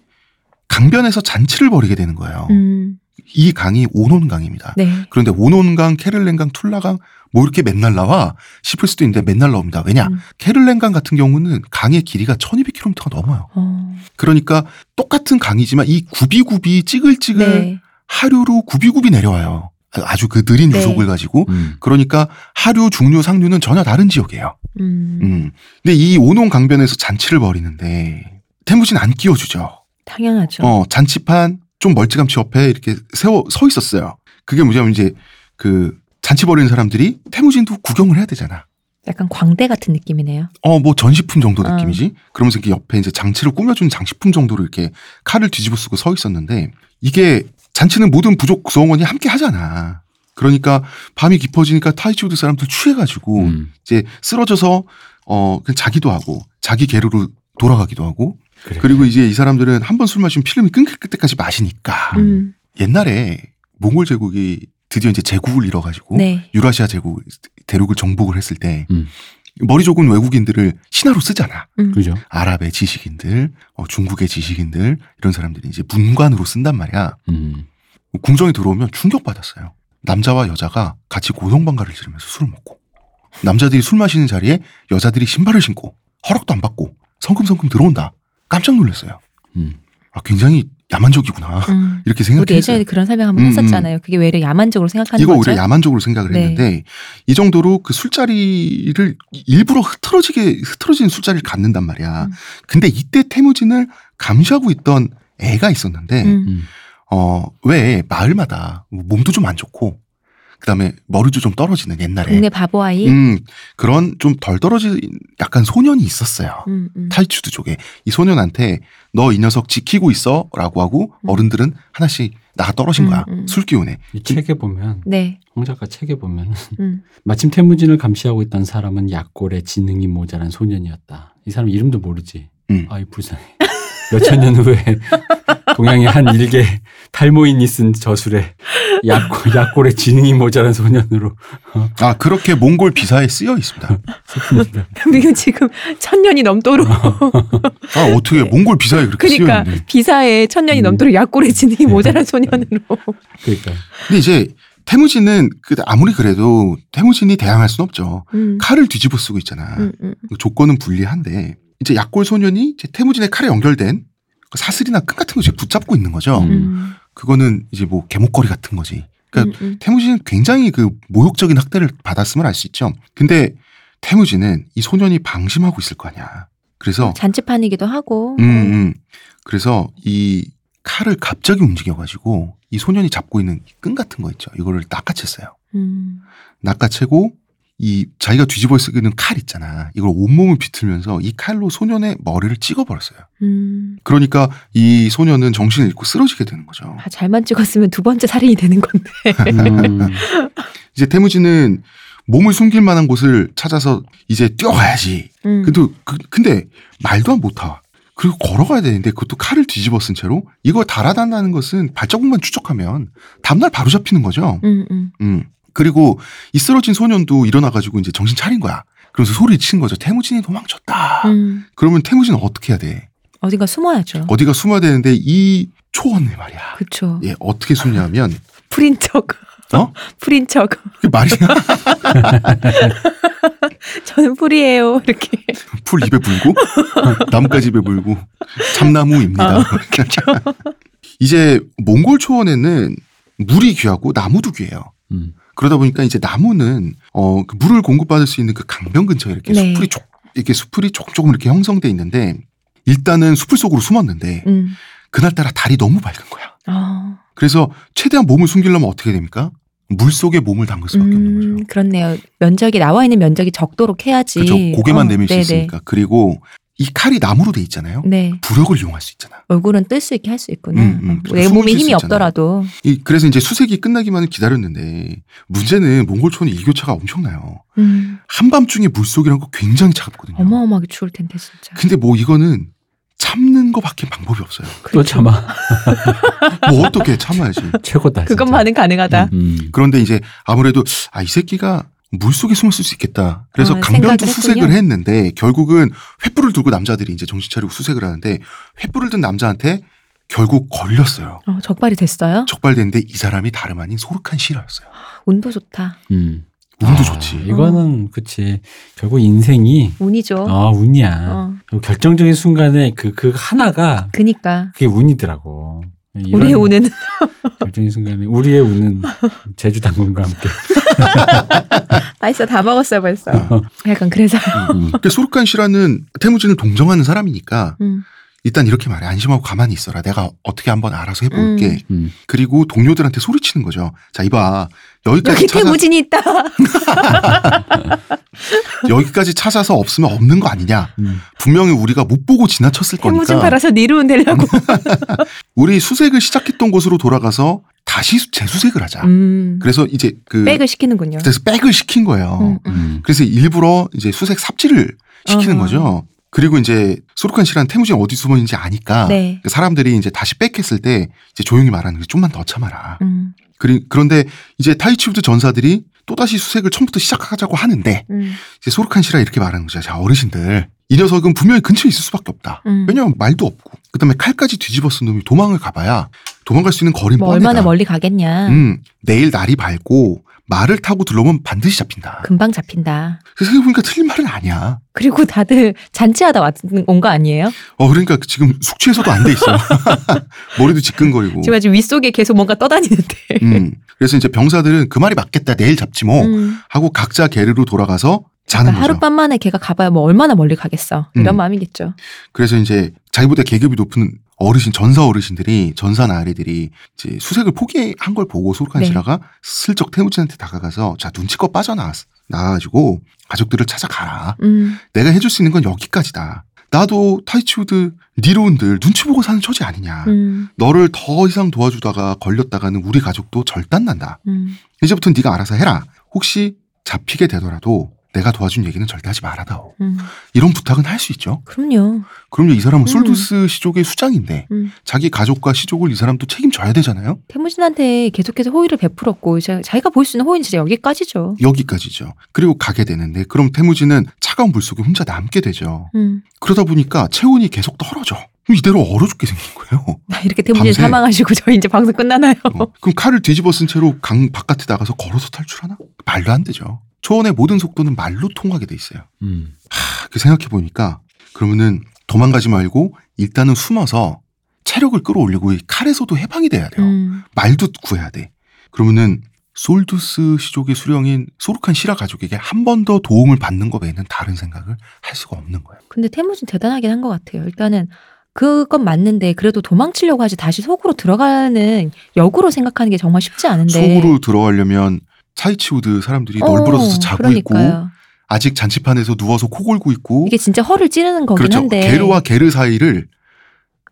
강변에서 잔치를 벌이게 되는 거예요. 음. 이 강이 오논강입니다. 네. 그런데 오논강, 케를렌강, 툴라강 뭐 이렇게 맨날 나와 싶을 수도 있는데 맨날 나옵니다. 왜냐? 음. 케를렌강 같은 경우는 강의 길이가 1200km가 넘어요. 어. 그러니까 똑같은 강이지만 이 굽이굽이 찌글찌글 네. 하류로 굽이굽이 내려와요. 아주 그 느린 네. 유속을 가지고. 음. 그러니까 하류, 중류, 상류는 전혀 다른 지역이에요. 음. 음. 근데 이 오논 강변에서 잔치를 벌이는데 태무진 안 끼워주죠. 당연하죠. 어, 잔치판 좀 멀찌감치 옆에 이렇게 세워 서 있었어요. 그게 뭐냐면 이제 그 잔치 벌이는 사람들이 태무진도 구경을 해야 되잖아. 약간 광대 같은 느낌이네요. 어, 뭐 전시품 정도 어. 느낌이지. 그러면서 이렇게 옆에 이제 장치를 꾸며준 장식품 정도로 이렇게 칼을 뒤집어 쓰고 서 있었는데 이게 잔치는 모든 부족 구성원이 함께 하잖아. 그러니까 밤이 깊어지니까 타이치우드 사람들 취해가지고 음. 이제 쓰러져서 어 그냥 자기도 하고 자기 게르로 돌아가기도 하고 그래. 그리고 이제 이 사람들은 한 번 술 마시면 필름이 끊길 때까지 마시니까 음. 옛날에 몽골 제국이 드디어 이제 제국을 이뤄가지고 네. 유라시아 제국 대륙을 정복을 했을 때 음. 머리 좋은 외국인들을 신하로 쓰잖아. 음. 그죠? 아랍의 지식인들, 어, 중국의 지식인들 이런 사람들이 이제 문관으로 쓴단 말이야. 음. 궁정에 들어오면 충격받았어요. 남자와 여자가 같이 고성방가를 지르면서 술을 먹고 남자들이 술 마시는 자리에 여자들이 신발을 신고 허락도 안 받고 성큼성큼 들어온다. 깜짝 놀랐어요. 음. 아, 굉장히 야만적이구나. 음. (laughs) 이렇게 우리 생각했어요. 예전에 그런 설명 한번 음, 했었잖아요. 그게 왜 이렇게 야만적으로 생각하는 이거 거죠? 오히려 야만적으로 생각을 네. 했는데 이 정도로 그 술자리를 일부러 흐트러지게 흐트러진 술자리를 갖는단 말이야. 음. 근데 이때 태무진을 감시하고 있던 애가 있었는데 음. 음. 어 왜 마을마다 몸도 좀 안 좋고 그다음에 머리도 좀 떨어지는 옛날에 동네 바보 아이. 음 그런 좀 덜 떨어진 약간 소년이 있었어요. 음, 음. 타이치우드 쪽에 이 소년한테 너 이 녀석 지키고 있어라고 하고 음. 어른들은 하나씩 나가 떨어진 거야 음, 음. 술 기운에 이 책에 보면 네. 홍 작가 책에 보면 음. (laughs) 마침 태무진을 감시하고 있던 사람은 약골에 지능이 모자란 소년이었다. 이 사람 이름도 모르지. 음. 아이 불쌍해. 몇천 년 후에 (laughs) 동양의 한 일개 탈모인이 쓴 저술에 약골, 약골에 지능이 모자란 소년으로 아 그렇게 몽골 비사에 쓰여 있습니다. 이거 (laughs) 지금 천 년이 넘도록 아 어떻게 몽골 비사에 그렇게 쓰여 그러니까 있는데? 비사에 천 년이 음. 넘도록 약골의 지능이 모자란 소년으로. 그러니까 근데 이제 태무진은 그 아무리 그래도 태무진이 대항할 순 없죠. 음. 칼을 뒤집어 쓰고 있잖아. 음, 음. 조건은 불리한데 이제 약골 소년이 이제 태무진의 칼에 연결된 그 사슬이나 끈 같은 거 이제 붙잡고 있는 거죠. 음. 음. 그거는 이제 뭐 개목걸이 같은 거지. 그러니까 음, 음. 태무진은 굉장히 그 모욕적인 학대를 받았음을 알 수 있죠. 근데 태무진은 이 소년이 방심하고 있을 거 아니야. 그래서 잔치판이기도 하고. 음, 음. 그래서 이 칼을 갑자기 움직여가지고 이 소년이 잡고 있는 끈 같은 거 있죠. 이거를 낚아챘어요. 음. 낚아채고 이 자기가 뒤집어 쓰기는 칼 있잖아. 이걸 온몸을 비틀면서 이 칼로 소년의 머리를 찍어버렸어요. 음. 그러니까 이 소년은 정신을 잃고 쓰러지게 되는 거죠. 아, 잘만 찍었으면 두 번째 살인이 되는 건데. 음. 이제 태무진은 몸을 숨길 만한 곳을 찾아서 이제 뛰어가야지. 음. 근데, 그- 근데 말도 안 못하. 그리고 걸어가야 되는데 그것도 칼을 뒤집어 쓴 채로 이걸 달아난다는 것은 발자국만 추적하면 다음날 바로 잡히는 거죠. 음, 음. 음. 그리고 이 쓰러진 소년도 일어나가지고 이제 정신 차린 거야. 그러면서 소리 친 거죠. 태무진이 도망쳤다. 음. 그러면 태무진은 어떻게 해야 돼? 어딘가 숨어야죠. 어디가 숨어야 되는데 이 초원을 말이야. 그쵸. 예, 어떻게 숨냐면 (laughs) 풀인 척. 어? (laughs) 풀인 척. 그게 말이야. (laughs) 저는 풀이에요. 이렇게. 풀 입에 물고 나뭇가지 입에 물고 참나무입니다. 어, 이제 몽골 초원에는 물이 귀하고 나무도 귀해요. 음. 그러다 보니까 이제 나무는 어, 그 물을 공급받을 수 있는 그 강변 근처에 이렇게 네. 수풀이 조, 이렇게 수풀이 조금 조금 이렇게 형성돼 있는데 일단은 수풀 속으로 숨었는데 음. 그날따라 달이 너무 밝은 거야. 아. 그래서 최대한 몸을 숨기려면 어떻게 됩니까? 물 속에 몸을 담글 수밖에 없는 거죠. 음, 그렇네요. 면적이 나와 있는 면적이 적도록 해야지. 그렇죠. 고개만 어, 내밀 수 네네. 있으니까. 그리고 이 칼이 나무로 돼 있잖아요. 네. 부력을 이용할 수 있잖아. 얼굴은 뜰 수 있게 할 수 있구나. 음, 음. 내 숨을 몸에 힘이. 없더라도. 이, 그래서 이제 수색이 끝나기만을 기다렸는데 문제는 몽골촌이 일교차가 엄청나요. 음, 한밤중에 물속이란 거 굉장히 차갑거든요. 어마어마하게 추울 텐데 진짜. 근데 뭐 이거는 참는 거밖에 방법이 없어요. 또 참아. (laughs) 뭐 어떻게 참아야지. 최고다. 진짜. 그것만은 가능하다. 음. 그런데 이제 아무래도 아 이 새끼가 물속에 숨었을 수 있겠다. 그래서 어, 강변도 수색을. 했는데 결국은 횃불을 들고 남자들이 이제 정신 차리고 수색을 하는데 횃불을 든 남자한테 결국 걸렸어요. 어, 적발이 됐어요? 적발됐는데 이 사람이 다름 아닌 소르칸 시라였어요. 운도 좋다. 음. 운도 아, 좋지. 이거는 그치. 결국 인생이 운이죠. 아 운이야. 어, 결정적인 순간에 그그 하나가 그니까. 그게 운이더라고. 우리의 운은 결정적인 순간에 우리의 운은 제주 당근과 함께. (laughs) (laughs) 맛있어 다 먹었어요 벌써. 약간 그래서. 음. 그 소르칸 시라는 태무진을 동정하는 사람이니까 음, 일단 이렇게 말해 안심하고 가만히 있어라. 내가 어떻게 한번 알아서 해볼게. 음. 그리고 동료들한테 소리치는 거죠. 자 이봐 여기까지 여기 찾아 태무진이 있다. (laughs) 여기까지 찾아서 없으면 없는 거 아니냐. 음. 분명히 우리가 못 보고 지나쳤을 태무진 거니까 팔아서 니르운 되려고. (laughs) 우리 수색을 시작했던 곳으로 돌아가서 다시 수- 재수색을 하자. 음, 그래서 이제 그 백을 시키는군요. 그래서 백을 시킨 거예요. 음, 음. 음. 그래서 일부러 이제 수색 삽질을 시키는 어. 거죠. 그리고 이제 소르칸 씨랑 태무진 어디 숨어 있는지 아니까 네. 그 사람들이 이제 다시 백했을 때 이제 조용히 말하는 게 좀만 더 참아라. 음, 그리, 그런데 이제 타이치우드 전사들이 또다시 수색을 처음부터 시작하자고 하는데 음, 이제 소르칸 시라 이렇게 말하는 거죠. 자 어르신들 이 녀석은 분명히 근처에 있을 수밖에 없다. 음. 왜냐면 말도 없고 그다음에 칼까지 뒤집어 쓴 놈이 도망을 가봐야 도망갈 수 있는 거리는 뭐. 얼마나 멀리 가겠냐. 음, 내일 날이 밝고 말을 타고 둘러보면 반드시 잡힌다. 금방 잡힌다. 그래서 생각해보니까 틀린 말은 아니야. 그리고 다들 잔치하다 온 거 아니에요? 어 그러니까 지금 숙취해소도 안 돼 있어. (laughs) 머리도 지끈거리고. 지금 아직 윗속에 계속 뭔가 떠다니는데. 음. 그래서 이제 병사들은 그 말이 맞겠다. 내일 잡지 뭐 음. 하고 각자 게르로 돌아가서 자는 그러니까. 하룻밤 만에 걔가 가봐야 뭐 얼마나 멀리 가겠어. 이런 음. 마음이겠죠. 그래서 이제 자기보다 계급이 높은 어르신 전사 어르신들이 전사 나리들이 이제 수색을 포기한 걸 보고 소르칸 네. 시라가 슬쩍 태무진한테 다가가서 자 눈치껏 빠져나왔 나가지고 가족들을 찾아가라. 음, 내가 해줄 수 있는 건 여기까지다. 나도 타이치우드 니로운들 눈치 보고 사는 처지 아니냐. 음, 너를 더 이상 도와주다가 걸렸다가는 우리 가족도 절단 난다. 음. 이제부터는 네가 알아서 해라. 혹시 잡히게 되더라도 내가 도와준 얘기는 절대 하지 말아다오. 음. 이런 부탁은 할 수 있죠. 그럼요. 그럼요. 이 사람은 음. 솔두스 시족의 수장인데 음. 자기 가족과 시족을 이 사람도 책임져야 되잖아요. 태무진한테 계속해서 호의를 베풀었고 자- 자기가 볼 수 있는 호의는 진짜 여기까지죠. 여기까지죠. 그리고 가게 되는데 그럼 태무진은 차가운 물 속에 혼자 남게 되죠. 음, 그러다 보니까 체온이 계속 떨어져. 이대로 얼어 죽게 생긴 거예요. (laughs) 이렇게 태무진. 사망하시고 저 이제 방송 끝나나요? 어, 그럼 칼을 뒤집어 쓴 채로 강 바깥에 나가서 걸어서 탈출하나? 말도 안 되죠. 초원의 모든 속도는 말로 통하게 돼 있어요. 음. 하, 그 생각해 보니까 그러면은 도망가지 말고 일단은 숨어서 체력을 끌어올리고 이 칼에서도 해방이 돼야 돼요. 음. 말도 구해야 돼. 그러면은 솔두스 시족의 수령인 소르칸 시라 가족에게 한 번 더 도움을 받는 것 외에는 다른 생각을 할 수가 없는 거예요. 근데 태무진 대단하긴 한 것 같아요. 일단은 그건 맞는데 그래도 도망치려고 하지 다시 속으로 들어가는 역으로 생각하는 게 정말 쉽지 않은데. 속으로 들어가려면 사이치우드 사람들이 네. 어, 널브러져서 자고 있고 그러니까요. 아직 잔치판에서 누워서 코 골고 있고 이게 진짜 허를 찌르는 거긴 그렇죠. 한데. 게르와 게르 사이를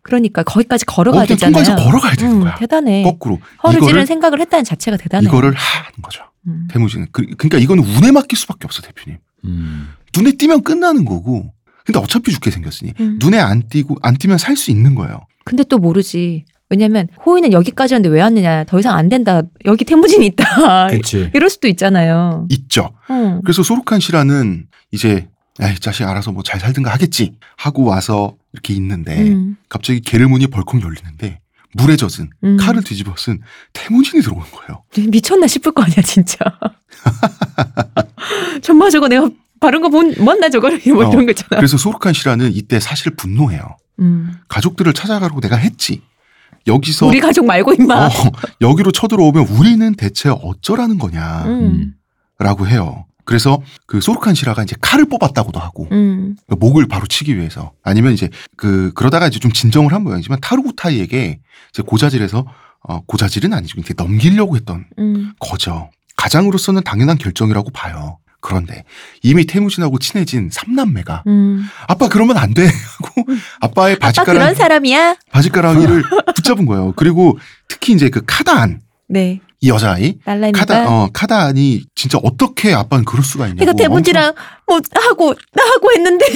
그러니까 거기까지 걸어가야 어떻게 되잖아요. 통과해서 걸어가야 되는 음, 거야. 대단해. 거꾸로 허를 찌르는 생각을 했다는 자체가 대단해. 이거를 하는 거죠. 음. 태무진은 그, 그러니까 이거는 운에 맡길 수밖에 없어 대표님. 음. 눈에 띄면 끝나는 거고. 근데 어차피 죽게 생겼으니 음. 눈에 안 띄고 안 띄면 살 수 있는 거예요. 근데 또 모르지. 왜냐면 호의는 여기까지 왔는데 왜 왔느냐. 더 이상 안 된다. 여기 태무진이 있다. (laughs) 이럴 수도 있잖아요. 있죠. 어. 그래서 소르칸 씨라는 이제 야이 자식 알아서 뭐 잘 살든가 하겠지 하고 와서 이렇게 있는데 음. 갑자기 게르문이 벌컥 열리는데 물에 젖은 음. 칼을 뒤집어 쓴 태무진이 들어오는 거예요. (laughs) 미쳤나 싶을 거 아니야, 진짜. (laughs) 정말 저거 내가 바른 거 본, 뭔나 저거 뭐 어, 이런 거 있잖아. 그래서 소르칸 씨라는 이때 사실 분노해요. 음. 가족들을 찾아가라고 내가 했지. 여기서 우리 가족 말고 임마. 어, 여기로 쳐들어오면 우리는 대체 어쩌라는 거냐라고 음. 해요. 그래서 그 소르칸 시라가 이제 칼을 뽑았다고도 하고 음. 목을 바로 치기 위해서 아니면 이제 그 그러다가 이제 좀 진정을 한 모양이지만 타르구타이에게 이제 고자질해서 어 고자질은 아니지만 이렇게 넘기려고 했던 음. 거죠. 가장으로서는 당연한 결정이라고 봐요. 그런데 이미 태무진하고 친해진 삼남매가 음. 아빠 그러면 안 돼 (laughs) 하고 아빠의 아빠 그런 바지가랑 사람이야? 바지가랑이를 (laughs) 붙잡은 거예요. 그리고 특히 이제 그 카다안 네. 이 여자아이 날라입니다. 카다 어 카다안이 진짜 어떻게 아빠는 그럴 수가 있냐고 내가 대문지랑 뭐 하고 하고 했는데.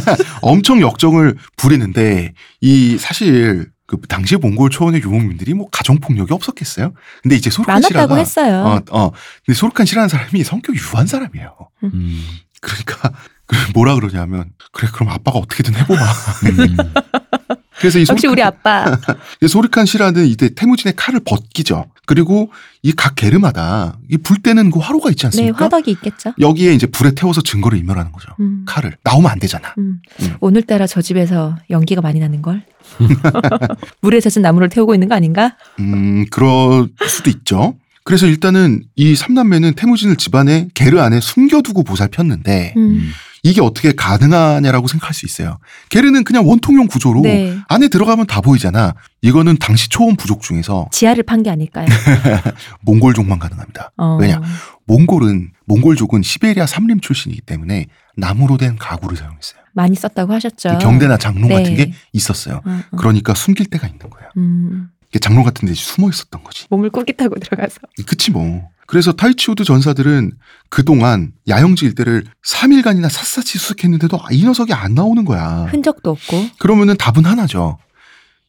(laughs) 엄청 역정을 부리는데 이 사실 그 당시 몽골 초원의 유목민들이 뭐 가정 폭력이 없었겠어요? 근데 이제 소르칸 많았다고 시라가 했어요. 어, 어. 근데 소르칸 시라는 사람이 성격이 유한 사람이에요. 음. 그러니까 (laughs) 그 뭐라 그러냐면 그래 그럼 아빠가 어떻게든 해보마. 음. 그래서 이 역시 소르칸, 우리 아빠. (laughs) 이 소르칸 시라는 이때 태무진의 칼을 벗기죠. 그리고 이 각 게르마다 이 불 때는 그 화로가 있지 네, 않습니까? 화덕이 있겠죠. 여기에 이제 불에 태워서 증거를 인멸하는 거죠. 음. 칼을 나오면 안 되잖아. 음. 음. 오늘따라 저 집에서 연기가 많이 나는 걸. (laughs) 물에 젖은 나무를 태우고 있는 거 아닌가? 음, 그럴 수도 있죠. 그래서 일단은 이 삼남매는 태무진을 집안에 게르 안에 숨겨두고 보살폈는데 음. 이게 어떻게 가능하냐라고 생각할 수 있어요. 게르는 그냥 원통형 구조로 네. 안에 들어가면 다 보이잖아. 이거는 당시 초원 부족 중에서 지하를 판 게 아닐까요? (laughs) 몽골족만 가능합니다. 어. 왜냐? 몽골은 몽골족은 시베리아 삼림 출신이기 때문에 나무로 된 가구를 사용했어요. 많이 썼다고 하셨죠. 경대나 장롱 네. 같은 게 있었어요. 어, 어. 그러니까 숨길 데가 있는 거예요. 음. 장롱 같은 데 숨어 있었던 거지. 몸을 꾸깃하고 들어가서. 그치 뭐. 그래서 타이치우드 전사들은 그동안 야영지 일대를 3일간이나 샅샅이 수색했는데도 이 녀석이 안 나오는 거야. 흔적도 없고. 그러면은 답은 하나죠.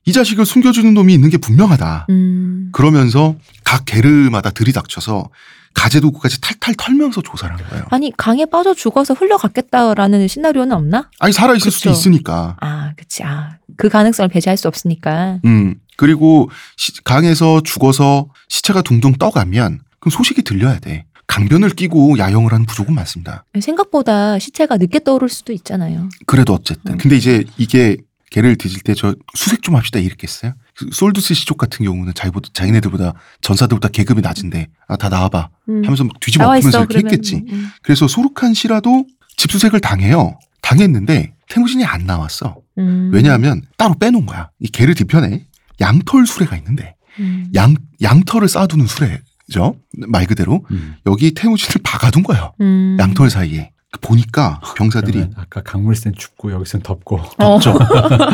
이 자식을 숨겨주는 놈이 있는 게 분명하다. 음. 그러면서 각 게르마다 들이닥쳐서 가재도구까지 탈탈 털면서 조사를 한 거예요. 아니 강에 빠져 죽어서 흘러갔겠다라는 시나리오는 없나? 아니 살아 있을 수도 그쵸. 있으니까. 아, 그치. 아, 그 가능성을 배제할 수 없으니까. 음 그리고 시- 강에서 죽어서 시체가 둥둥 떠가면 그럼 소식이 들려야 돼. 강변을 끼고 야영을 하는 부족은 많습니다. 생각보다 시체가 늦게 떠오를 수도 있잖아요. 그래도 어쨌든. 음. 근데 이제 이게 개를 뒤질 때 저 수색 좀 합시다 이랬겠어요? 그 솔두스 시족 같은 경우는 자기보다, 자기네들보다 전사들보다 계급이 낮은데 아 다 나와봐 음. 하면서 막 뒤집어 엎으면서 이렇게 그러면. 했겠지. 음. 그래서 소룩한 씨라도 집수색을 당해요. 당했는데 태무진이 안 나왔어. 음. 왜냐하면 따로 빼놓은 거야. 이 개를 뒤편에 양털 수레가 있는데 음. 양 양털을 쌓아두는 수레 죠. 말 그대로 음. 여기 태무진을 박아둔 거예요. 음. 양털 사이에 보니까 병사들이 그러면 아까 강물센 춥고 여기선 덥고 (laughs) 어. 덥죠.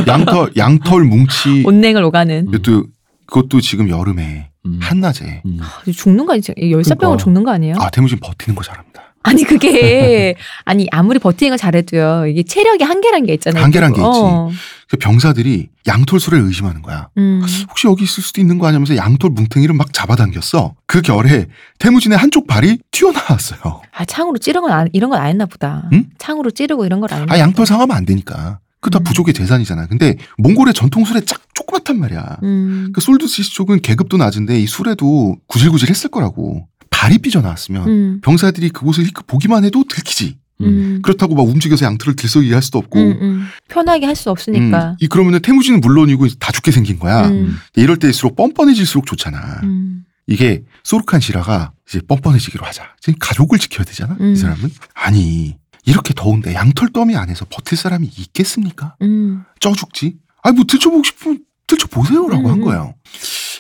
양털 양털 뭉치 온냉을 오가는. 이것도 그것도 지금 여름에 음. 한낮에 음. 아, 죽는 거 아니죠? 열사병으로 그러니까. 죽는 거 아니에요? 아 태무진 버티는 거 잘합니다. 아니 그게 (laughs) 아니 아무리 버티는 걸 잘해도요 이게 체력이 한계란 게 있잖아요. 한계란 게 어. 그 병사들이 양털 수레를 의심하는 거야. 음. 혹시 여기 있을 수도 있는 거 아니면서 양털 뭉탱이를 막 잡아당겼어. 그 결에 태무진의 한쪽 발이 튀어나왔어요. 아 창으로 찌른 건 안, 이런 건안 했나 보다. 응? 창으로 찌르고 이런 걸안 했나 아 양털 상하면 안 되니까. 그다 음. 부족의 재산이잖아. 근데 몽골의 전통 술에 짝 조그맣단 말이야. 음. 그 솔드시 쪽은 계급도 낮은데 이 술에도 구질구질했을 거라고. 발이 삐져나왔으면 음. 병사들이 그곳을 보기만 해도 들키지. 음. 그렇다고 막 움직여서 양털을 들썩이게 할 수도 없고. 음, 음. 편하게 할 수 없으니까. 음, 이 그러면은 태무진은 물론이고 다 죽게 생긴 거야. 음. 이럴 때일수록 뻔뻔해질수록 좋잖아. 음. 이게 소르칸 시라가 이제 뻔뻔해지기로 하자. 지금 가족을 지켜야 되잖아. 음. 이 사람은 아니 이렇게 더운데 양털 더미 안에서 버틸 사람이 있겠습니까? 음. 쪄 죽지. 아니 뭐 들춰보고 싶으면 들춰보세요라고 음, 한 음. 거예요.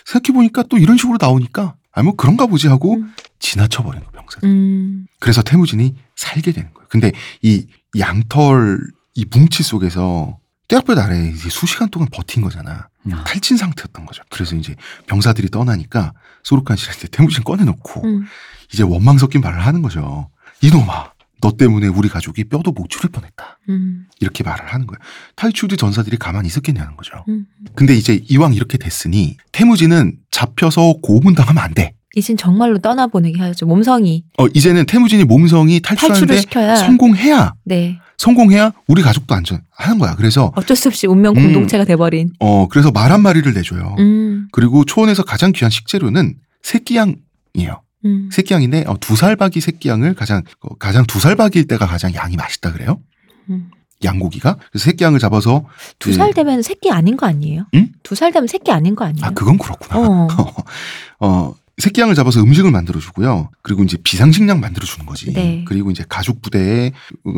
생각해 보니까 또 이런 식으로 나오니까 아뭐 그런가 보지 하고 음. 지나쳐버린 거 병사. 음. 그래서 태무진이 살게 되는 거예요. 근데 이 양털 이 뭉치 속에서 떼약볕 아래 이제 수시간 동안 버틴 거잖아. 야. 탈진 상태였던 거죠. 그래서 이제 병사들이 떠나니까 소르칸 씨한테 태무진 꺼내놓고 음. 이제 원망 섞인 말을 하는 거죠. 이놈아, 너 때문에 우리 가족이 뼈도 못 추릴 뻔했다. 음. 이렇게 말을 하는 거예요. 탈출드 전사들이 가만히 있었겠냐는 거죠. 음. 근데 이제 이왕 이렇게 됐으니 태무진은 잡혀서 고문당하면 안 돼. 이젠 정말로 떠나보내게 하죠. 몸성이 어, 이제는 태무진이 몸성이 탈출하는데 시켜야. 성공해야 네. 성공해야 우리 가족도 안전 하는 거야. 그래서 어쩔 수 없이 운명 음. 공동체가 돼버린. 어 그래서 말 한 마리를 내줘요. 음. 그리고 초원에서 가장 귀한 식재료는 새끼양이에요. 음. 새끼양인데 어, 두 살박이 새끼양을 가장 어, 가장 두 살박이일 때가 가장 양이 맛있다 그래요. 음. 양고기가 그래서 새끼양을 잡아서 두 살 되면 새끼 아닌 거 아니에요? 응? 두살 되면 새끼 아닌 거 아니에요? 아 그건 그렇구나. 어. (laughs) 어, 새끼양을 잡아서 음식을 만들어 주고요. 그리고 이제 비상식량 만들어 주는 거지. 네. 그리고 이제 가죽 부대에 어,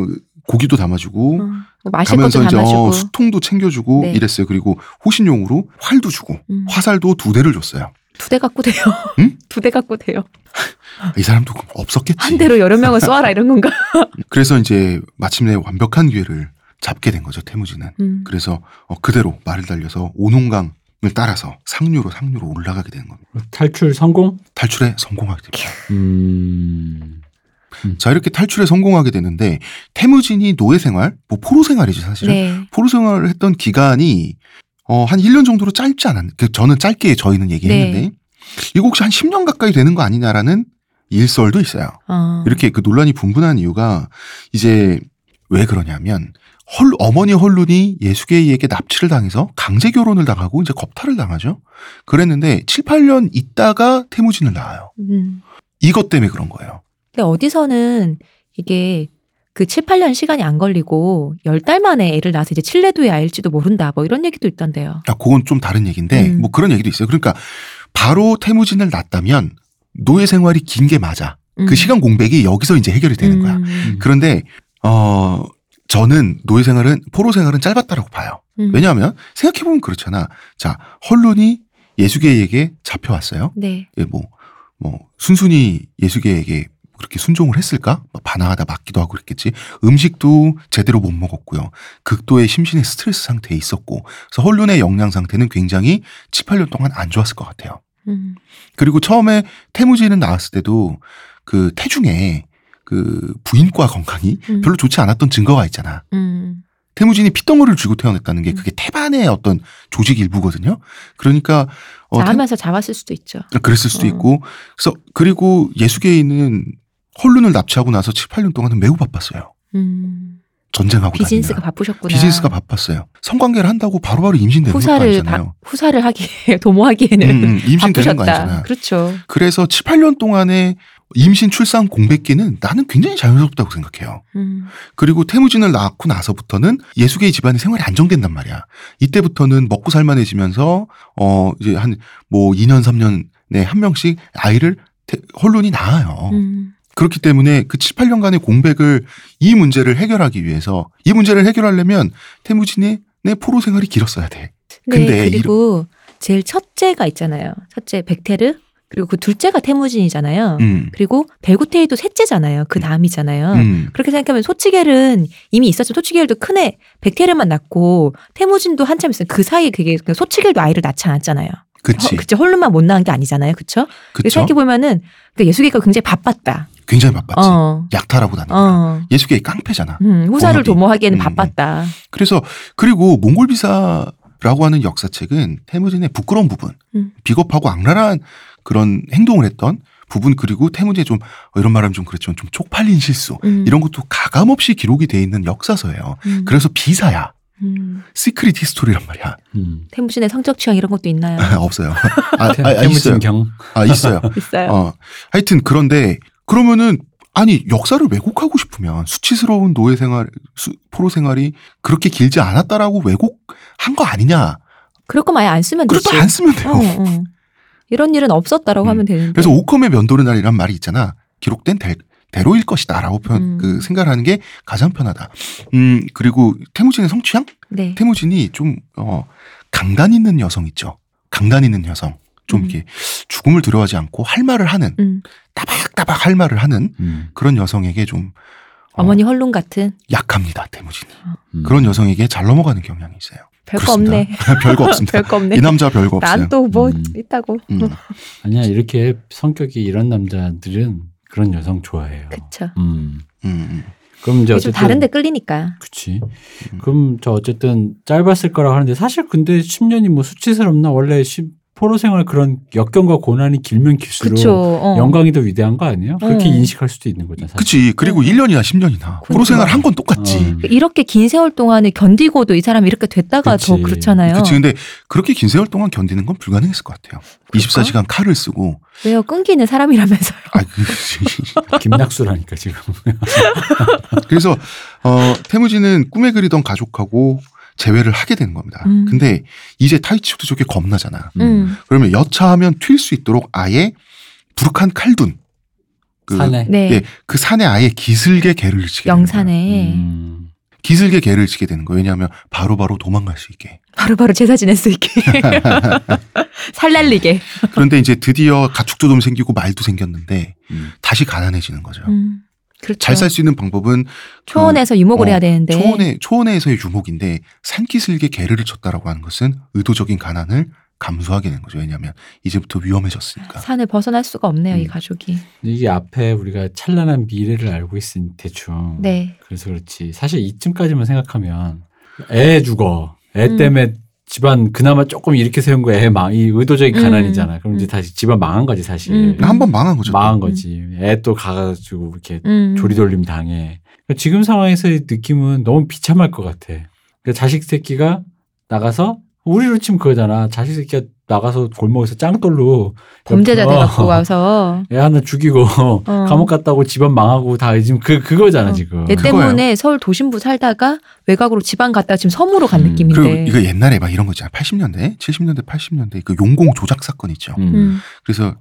고기도 담아주고 어. 마실 가면서 이제. 어, 수통도 챙겨주고 네. 이랬어요. 그리고 호신용으로 활도 주고 음. 화살도 두 대를 줬어요. 두 대 갖고 돼요. 응? (laughs) 두대 갖고 돼요. (laughs) 이 사람도 없었겠지. 한 대로 여러 명을 쏘아라 이런 건가? (laughs) 그래서 이제 마침내 완벽한 기회를 잡게 된 거죠. 태무진은. 음. 그래서 어, 그대로 말을 달려서 오농강을 따라서 상류로 상류로 올라가게 되는 겁니다. 탈출 성공? 탈출에 성공하게 됩니다. 음. 자 이렇게 탈출에 성공하게 되는데 태무진이 노예 생활, 뭐 포로 생활이죠 사실은. 네. 포로 생활을 했던 기간이 어, 한 1년 정도로 짧지 않았, 그 저는 짧게 저희는 얘기했는데 네. 이거 혹시 한 10년 가까이 되는 거 아니냐라는 일설도 있어요. 어. 이렇게 그 논란이 분분한 이유가 이제 왜 그러냐면 헐, 어머니 헐룬이 예수계에게 납치를 당해서 강제 결혼을 당하고 이제 겁탈을 당하죠. 그랬는데 7, 8년 있다가 태무진을 낳아요. 음. 이것 때문에 그런 거예요. 근데 어디서는 이게 그 7, 8년 시간이 안 걸리고 10달 만에 애를 낳아서 이제 칠레도의 아일지도 모른다. 뭐 이런 얘기도 있던데요. 아, 그건 좀 다른 얘기인데 음. 뭐 그런 얘기도 있어요. 그러니까 바로 태무진을 낳았다면 노예 생활이 긴 게 맞아. 음. 그 시간 공백이 여기서 이제 해결이 되는 거야. 음. 그런데 어 저는 노예 생활은 포로 생활은 짧았다라고 봐요. 음. 왜냐하면 생각해 보면 그렇잖아. 자 헐룬이 예수계에게 잡혀왔어요. 네. 예, 뭐, 뭐 순순히 예수계에게 그렇게 순종을 했을까? 뭐 반항하다 맞기도 하고 그랬겠지. 음식도 제대로 못 먹었고요. 극도의 심신의 스트레스 상태에 있었고, 그래서 헐룬의 영양 상태는 굉장히 7, 8년 동안 안 좋았을 것 같아요. 음. 그리고 처음에 태무진은 나왔을 때도 그 태중에 그 부인과 건강이 음. 별로 좋지 않았던 증거가 있잖아. 음. 태무진이 피덩어리를 쥐고 태어났다는 게 그게 태반의 어떤 조직 일부거든요. 그러니까 어, 태- 자하면서 잡았을 수도 있죠. 그랬을 수도 어. 있고 그래서 그리고 예수계에 있는 헐룬을 납치하고 나서 7, 8년 동안은 매우 바빴어요. 음. 전쟁하고 비즈니스가 다니느라. 바쁘셨구나. 비즈니스가 바빴어요. 성관계를 한다고 바로바로 임신되는 후사를 아니잖아요. 바, 후사를 하기에 (laughs) 도모하기에는 음, 음, 임신되는 거 바쁘셨다. 아니잖아. 그렇죠. 그래서 7, 8년 동안의 임신 출산 공백기는 나는 굉장히 자연스럽다고 생각해요. 음. 그리고 태무진을 낳고 나서부터는 예수계의 집안의 생활이 안정된단 말이야. 이때부터는 먹고 살만해지면서 어 이제 한 뭐 2년 3년에 한 명씩 아이를 태- 헐룬이 낳아요. 음. 그렇기 때문에 그 7, 8년간의 공백을 이 문제를 해결하기 위해서 이 문제를 해결하려면 태무진의 내 포로 생활이 길었어야 돼. 네, 근데 그리고 제일 첫째가 있잖아요. 첫째 백테르 그리고 그 둘째가 태무진이잖아요. 음. 그리고 벨구테이도 셋째잖아요. 그 다음이잖아요. 음. 그렇게 생각하면 소치겔은 이미 있었죠. 소치겔도 큰 애 백테르만 낳고 태무진도 한참 있어요. 그 사이에 그게 소치겔도 아이를 낳지 않았잖아요. 그치. 어, 그쵸. 홀로만 못 낳은 게 아니잖아요. 그쵸? 그쵸. 생각해 보면은 그 예수계가 굉장히 바빴다. 굉장히 바빴지. 어. 약탈하고 다니까. 어. 예수계의 깡패잖아. 음, 후사를. 도모하기에는 음, 바빴다. 그래서 그리고 몽골 비사라고 하는 역사책은 태무진의 부끄러운 부분, 음. 비겁하고 악랄한 그런 행동을 했던 부분 그리고 태무진의 좀 어, 이런 말하면 좀 그렇지만 좀 쪽팔린 실수 음. 이런 것도 가감 없이 기록이 돼 있는 역사서예요. 음. 그래서 비사야. 음. Secret History란 말이야. 음. 태무진의 성적 취향 이런 것도 있나요? (laughs) 없어요. 아, 아, 아, 있어요. 아, 있어요. (laughs) 있어요. 어. 하여튼 그런데 그러면은 아니 역사를 왜곡하고 싶으면 수치스러운 노예 생활, 수, 포로 생활이 그렇게 길지 않았다라고 왜곡한 거 아니냐? 그럴 거면 아예 안 쓰면 되지. 그것도 안 쓰면 돼요. 어, 어. 이런 일은 없었다라고 음. 하면 되는데. 그래서 오컴의 면도의 날이란 말이 있잖아. 기록된 대, 대로일 것이다라고 표현, 음. 그 생각을 하는 게 가장 편하다. 음 그리고 태무진의 성취향? 네. 태무진이 좀 어, 강단 있는 여성 있죠. 강단 있는 여성. 좀 음. 이렇게 죽음을 두려워하지 않고 할 말을 하는 음. 따박따박 할 말을 하는 음. 그런 여성에게 좀 어, 어머니 헐룬 같은 약합니다. 태무진이. 음. 그런 여성에게 잘 넘어가는 경향이 있어요. 별거. 없네. (laughs) 별거 없습니다. 별거 없네. 이 남자 별거 없어요. 난 또뭐 음. 있다고. 음. 아니야 이렇게 성격이 이런 남자들은 그런 여성 좋아해요. 그쵸. 음. 음, 음. 그럼 이제 좀 어쨌든 다른데 끌리니까. 그치. 음. 그럼 저 어쨌든 짧았을 거라고 하는데 사실 근데 10년이 뭐 수치스럽나 원래 시, 포로 생활 그런 역경과 고난이 길면 길수록. 어. 영광이 더 위대한 거 아니에요? 그렇게 음. 인식할 수도 있는 거잖아. 사실. 그치. 그리고 1년이나 10년이나 프로 생활 한 건 똑같지. 어. 이렇게 긴 세월 동안에 견디고도 이 사람이 이렇게 됐다가 더 그치. 그렇잖아요. 그치. 근데 그렇게 긴 세월 동안 견디는 건 불가능했을 것 같아요. 24시간 칼을 쓰고. 왜요? 끈기는 사람이라면서요. 아, 그, (laughs) 김낙수라니까 지금. 그래서, 어, 태무지는 꿈에 그리던 가족하고 재회를 하게 되는 겁니다. 음. 근데 이제 타이치도 저게 겁나잖아. 음. 그러면 여차하면 튈 수 있도록 아예 부룩한 칼둔. 그, 사내. 네. 예, 그 산에 아예 기슭에 개를 치게 되는 거예요. 영산에 음. 기슭에 개를 치게 되는 거예요. 왜냐하면 바로바로 도망갈 수 있게. (laughs) 바로 바로 제사 지낼 수 있게. (laughs) 살 날리게. 그런데 이제 드디어 가축도 좀 생기고 말도 생겼는데 음. 다시 가난해지는 거죠. 음. 그렇죠. 잘살 수 있는 방법은 초원에서 유목을 어, 해야 되는데. 초원에 초원에서의 유목인데 산기슭에 개를 쳤다라고 하는 것은 의도적인 가난을 감수하게 되는 거죠. 왜냐하면 이제부터 위험해졌으니까. 산을 벗어날 수가 없네요, 이 음. 가족이. 이게 앞에 우리가 찬란한 미래를 알고 있으니 대충. 네. 그래서 그렇지. 사실 이쯤까지만 생각하면 애 죽어. 애 음. 때문에 집안 그나마 조금 이렇게 세운 거애 망. 이 의도적인 음. 가난이잖아. 그럼 이제 음. 다시 집안 망한 거지 사실. 음. 한번 망한 거죠. 또. 망한 거지. 애 또 가가지고 이렇게 음. 조리돌림 당해. 그러니까 지금 상황에서의 느낌은 너무 비참할 것 같아. 그러니까 자식 새끼가 나가서 우리로 치면 그거잖아. 자식 새끼가 나가서 골목에서 짱돌로 범죄자 어, 돼갖고 와서 애 하나 죽이고 (laughs) 어. 감옥 갔다고 집안 망하고 다 지금 그 그거잖아 어. 지금. 얘 그거예요. 때문에 서울 도심부 살다가 외곽으로 지방 갔다가 지금 섬으로 간 음. 느낌인데. 그리고 이거 옛날에 막 이런 거 있잖아요. 80년대, 70년대, 80년대 그 용공 조작 사건 있죠. 음. 음. 그래서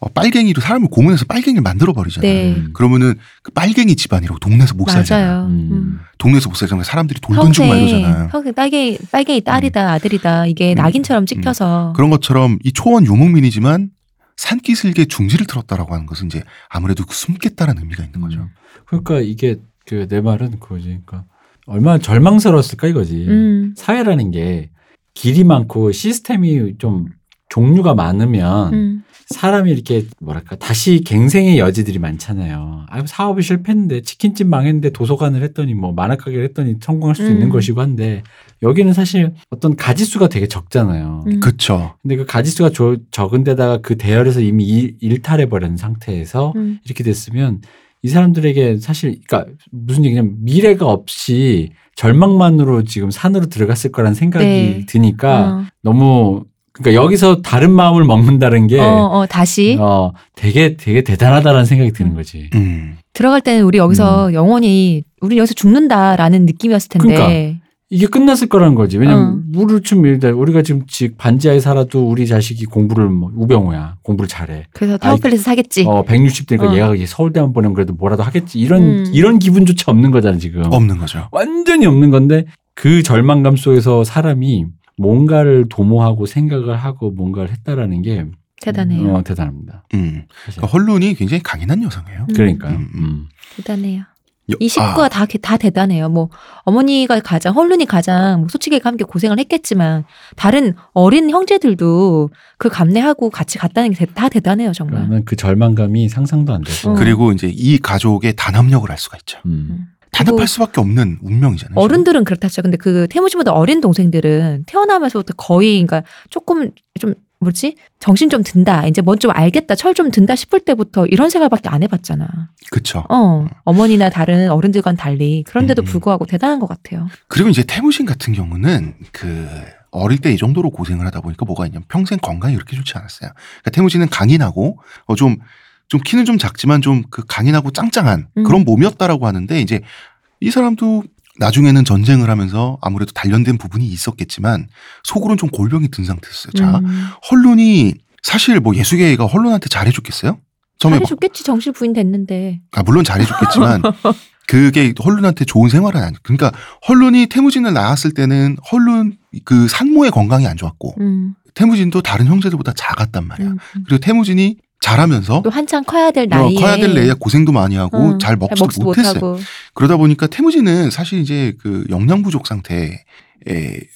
어, 빨갱이로 사람을 고문해서 빨갱이를 만들어 버리잖아요. 네. 음. 그러면은 그 빨갱이 집안이라고 동네에서 못 살잖아요. 음. 음. 동네에서 못 살잖아요. 사람들이 돌던 중 평생 말이잖아요. 평생 빨갱이 빨갱이 딸이다 아들이다 이게 음. 낙인처럼 찍혀서 그런 것처럼 이 초원 유목민이지만 산기슭에 중지를 틀었다라고 하는 것은 이제 아무래도 그 숨겠다라는 의미가 있는 거죠. 음. 그러니까 이게 그 내 말은 그거지. 그러니까 얼마나 절망스러웠을까 이거지. 음. 사회라는 게 길이 많고 시스템이 좀 종류가 많으면 음. 사람이 이렇게 뭐랄까 다시 갱생의 여지들이 많잖아요. 아 사업이 실패했는데 치킨집 망했는데 도서관을 했더니 뭐 만화 가게를 했더니 성공할 수도 음. 있는 것이고 한데 여기는 사실 어떤 가지수가 되게 적잖아요. 음. 그렇죠. 근데 그 가지수가 조- 적은 데다가 그 대열에서 이미 일, 일탈해 버린 상태에서 음. 이렇게 됐으면 이 사람들에게 사실 그러니까 무슨 얘기냐면 미래가 없이 절망만으로 지금 산으로 들어갔을 거란 생각이 네. 드니까 어. 너무 그러니까 여기서 다른 마음을 먹는다는 게 어, 어, 다시 어, 되게 되게 대단하다라는 생각이 드는 거지. 음. 들어갈 때는 우리 여기서 영원히 우리 여기서 죽는다라는 느낌이었을 텐데. 그러니까. 이게 끝났을 거라는 거지. 왜냐면 어. 물을 좀 일단 우리가 지금 지- 반지하에 살아도 우리 자식이 공부를 뭐 우병우야 공부를 잘해. 그래서 타워팰리스 사겠지. 어 160대니까 어. 얘가 이제 서울대만 보내면 그래도 뭐라도 하겠지. 이런 음. 이런 기분조차 없는 거잖아 지금. 없는 거죠. 완전히 없는 건데 그 절망감 속에서 사람이 뭔가를 도모하고 생각을 하고 뭔가를 했다라는 게 대단해요. 어, 대단합니다. 음. 그러니까 헐룬이 굉장히 강인한 여성이에요. 음. 그러니까요. 음, 음. 음. 대단해요. 여- 이 식구가 아, 다, 다 대단해요. 뭐, 어머니가 가장, 헐룬이 가장, 뭐 솔직히 함께 고생을 했겠지만, 다른 어린 형제들도 그 감내하고 같이 갔다는 게 다 대단해요, 정말. 그러면 그 절망감이 상상도 안 되고. 어. 그리고 이제 이 가족의 단합력을 알 수가 있죠. 음. 단합할 수밖에 없는 운명이잖아요. 어른들은 그렇다 죠 근데 그 태무 씨보다 어린 동생들은 태어나면서부터 거의, 그러니까 조금 좀 뭐지 정신 좀 든다 이제 뭔 좀 알겠다 철 좀 든다 싶을 때부터 이런 생활밖에 안 해봤잖아. 그쵸. 어 어머니나 다른 어른들과는 달리 그런데도 음. 불구하고 대단한 것 같아요. 그리고 이제 태무신 같은 경우는 그 어릴 때 이 정도로 고생을 하다 보니까 뭐가 있냐면 평생 건강이 그렇게 좋지 않았어요. 그러니까 태무신은 강인하고 어좀 좀 키는 좀 작지만 좀 그 강인하고 짱짱한 음. 그런 몸이었다라고 하는데 이제 이 사람도 나중에는 전쟁을 하면서 아무래도 단련된 부분이 있었겠지만 속으로는 좀 골병이 든 상태였어요. 자, 음. 헐룬이 사실 뭐 예수계가 헐룬한테 잘해줬겠어요? 막- 잘해줬겠지 정신 부인 됐는데. 아, 물론 잘해줬겠지만 그게 헐룬한테 좋은 생활은 아니에요. 그러니까 헐룬이 태무진을 낳았을 때는 헐룬 그 산모의 건강이 안 좋았고 음, 태무진도 다른 형제들보다 작았단 말이야. 음, 음. 그리고 태무진이 자라면서 또 한창 커야 될 어, 나이에 커야 될 나이에 고생도 많이 하고 응, 잘 먹지도 먹지도 못했어요. 그러다 보니까 태무진은 사실 이제 그 영양 부족 상태에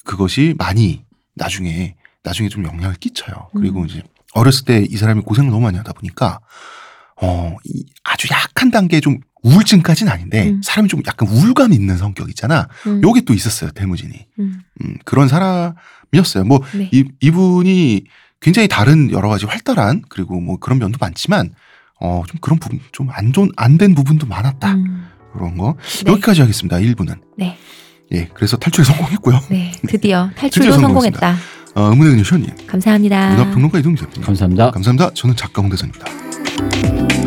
그것이 많이 나중에 나중에 좀 영향을 끼쳐요. 그리고 음. 이제 어렸을 때 이 사람이 고생을 너무 많이 하다 보니까 어, 이 아주 약한 단계 좀 우울증까지는 아닌데 음. 사람이 좀 약간 우울감 있는 성격 있잖아. 음, 요게 또 있었어요, 태무진이. 음, 음, 그런 사람이었어요. 뭐 네. 이, 이분이 굉장히 다른 여러 가지 활달한 그리고 뭐 그런 면도 많지만 어, 좀 그런 부분 좀 안 좋은 안 된 부분도 많았다. 음, 그런 거. 네. 여기까지 하겠습니다. 1부는. 네. 예, 그래서 탈출에 성공했고요. 네, 드디어 (laughs) 탈출도 드디어. 성공했다. 어, 음문의 근쇼님, 감사합니다. 문화평론가 이동재입니다. 감사합니다. 감사합니다. 저는 작가 홍대선입니다.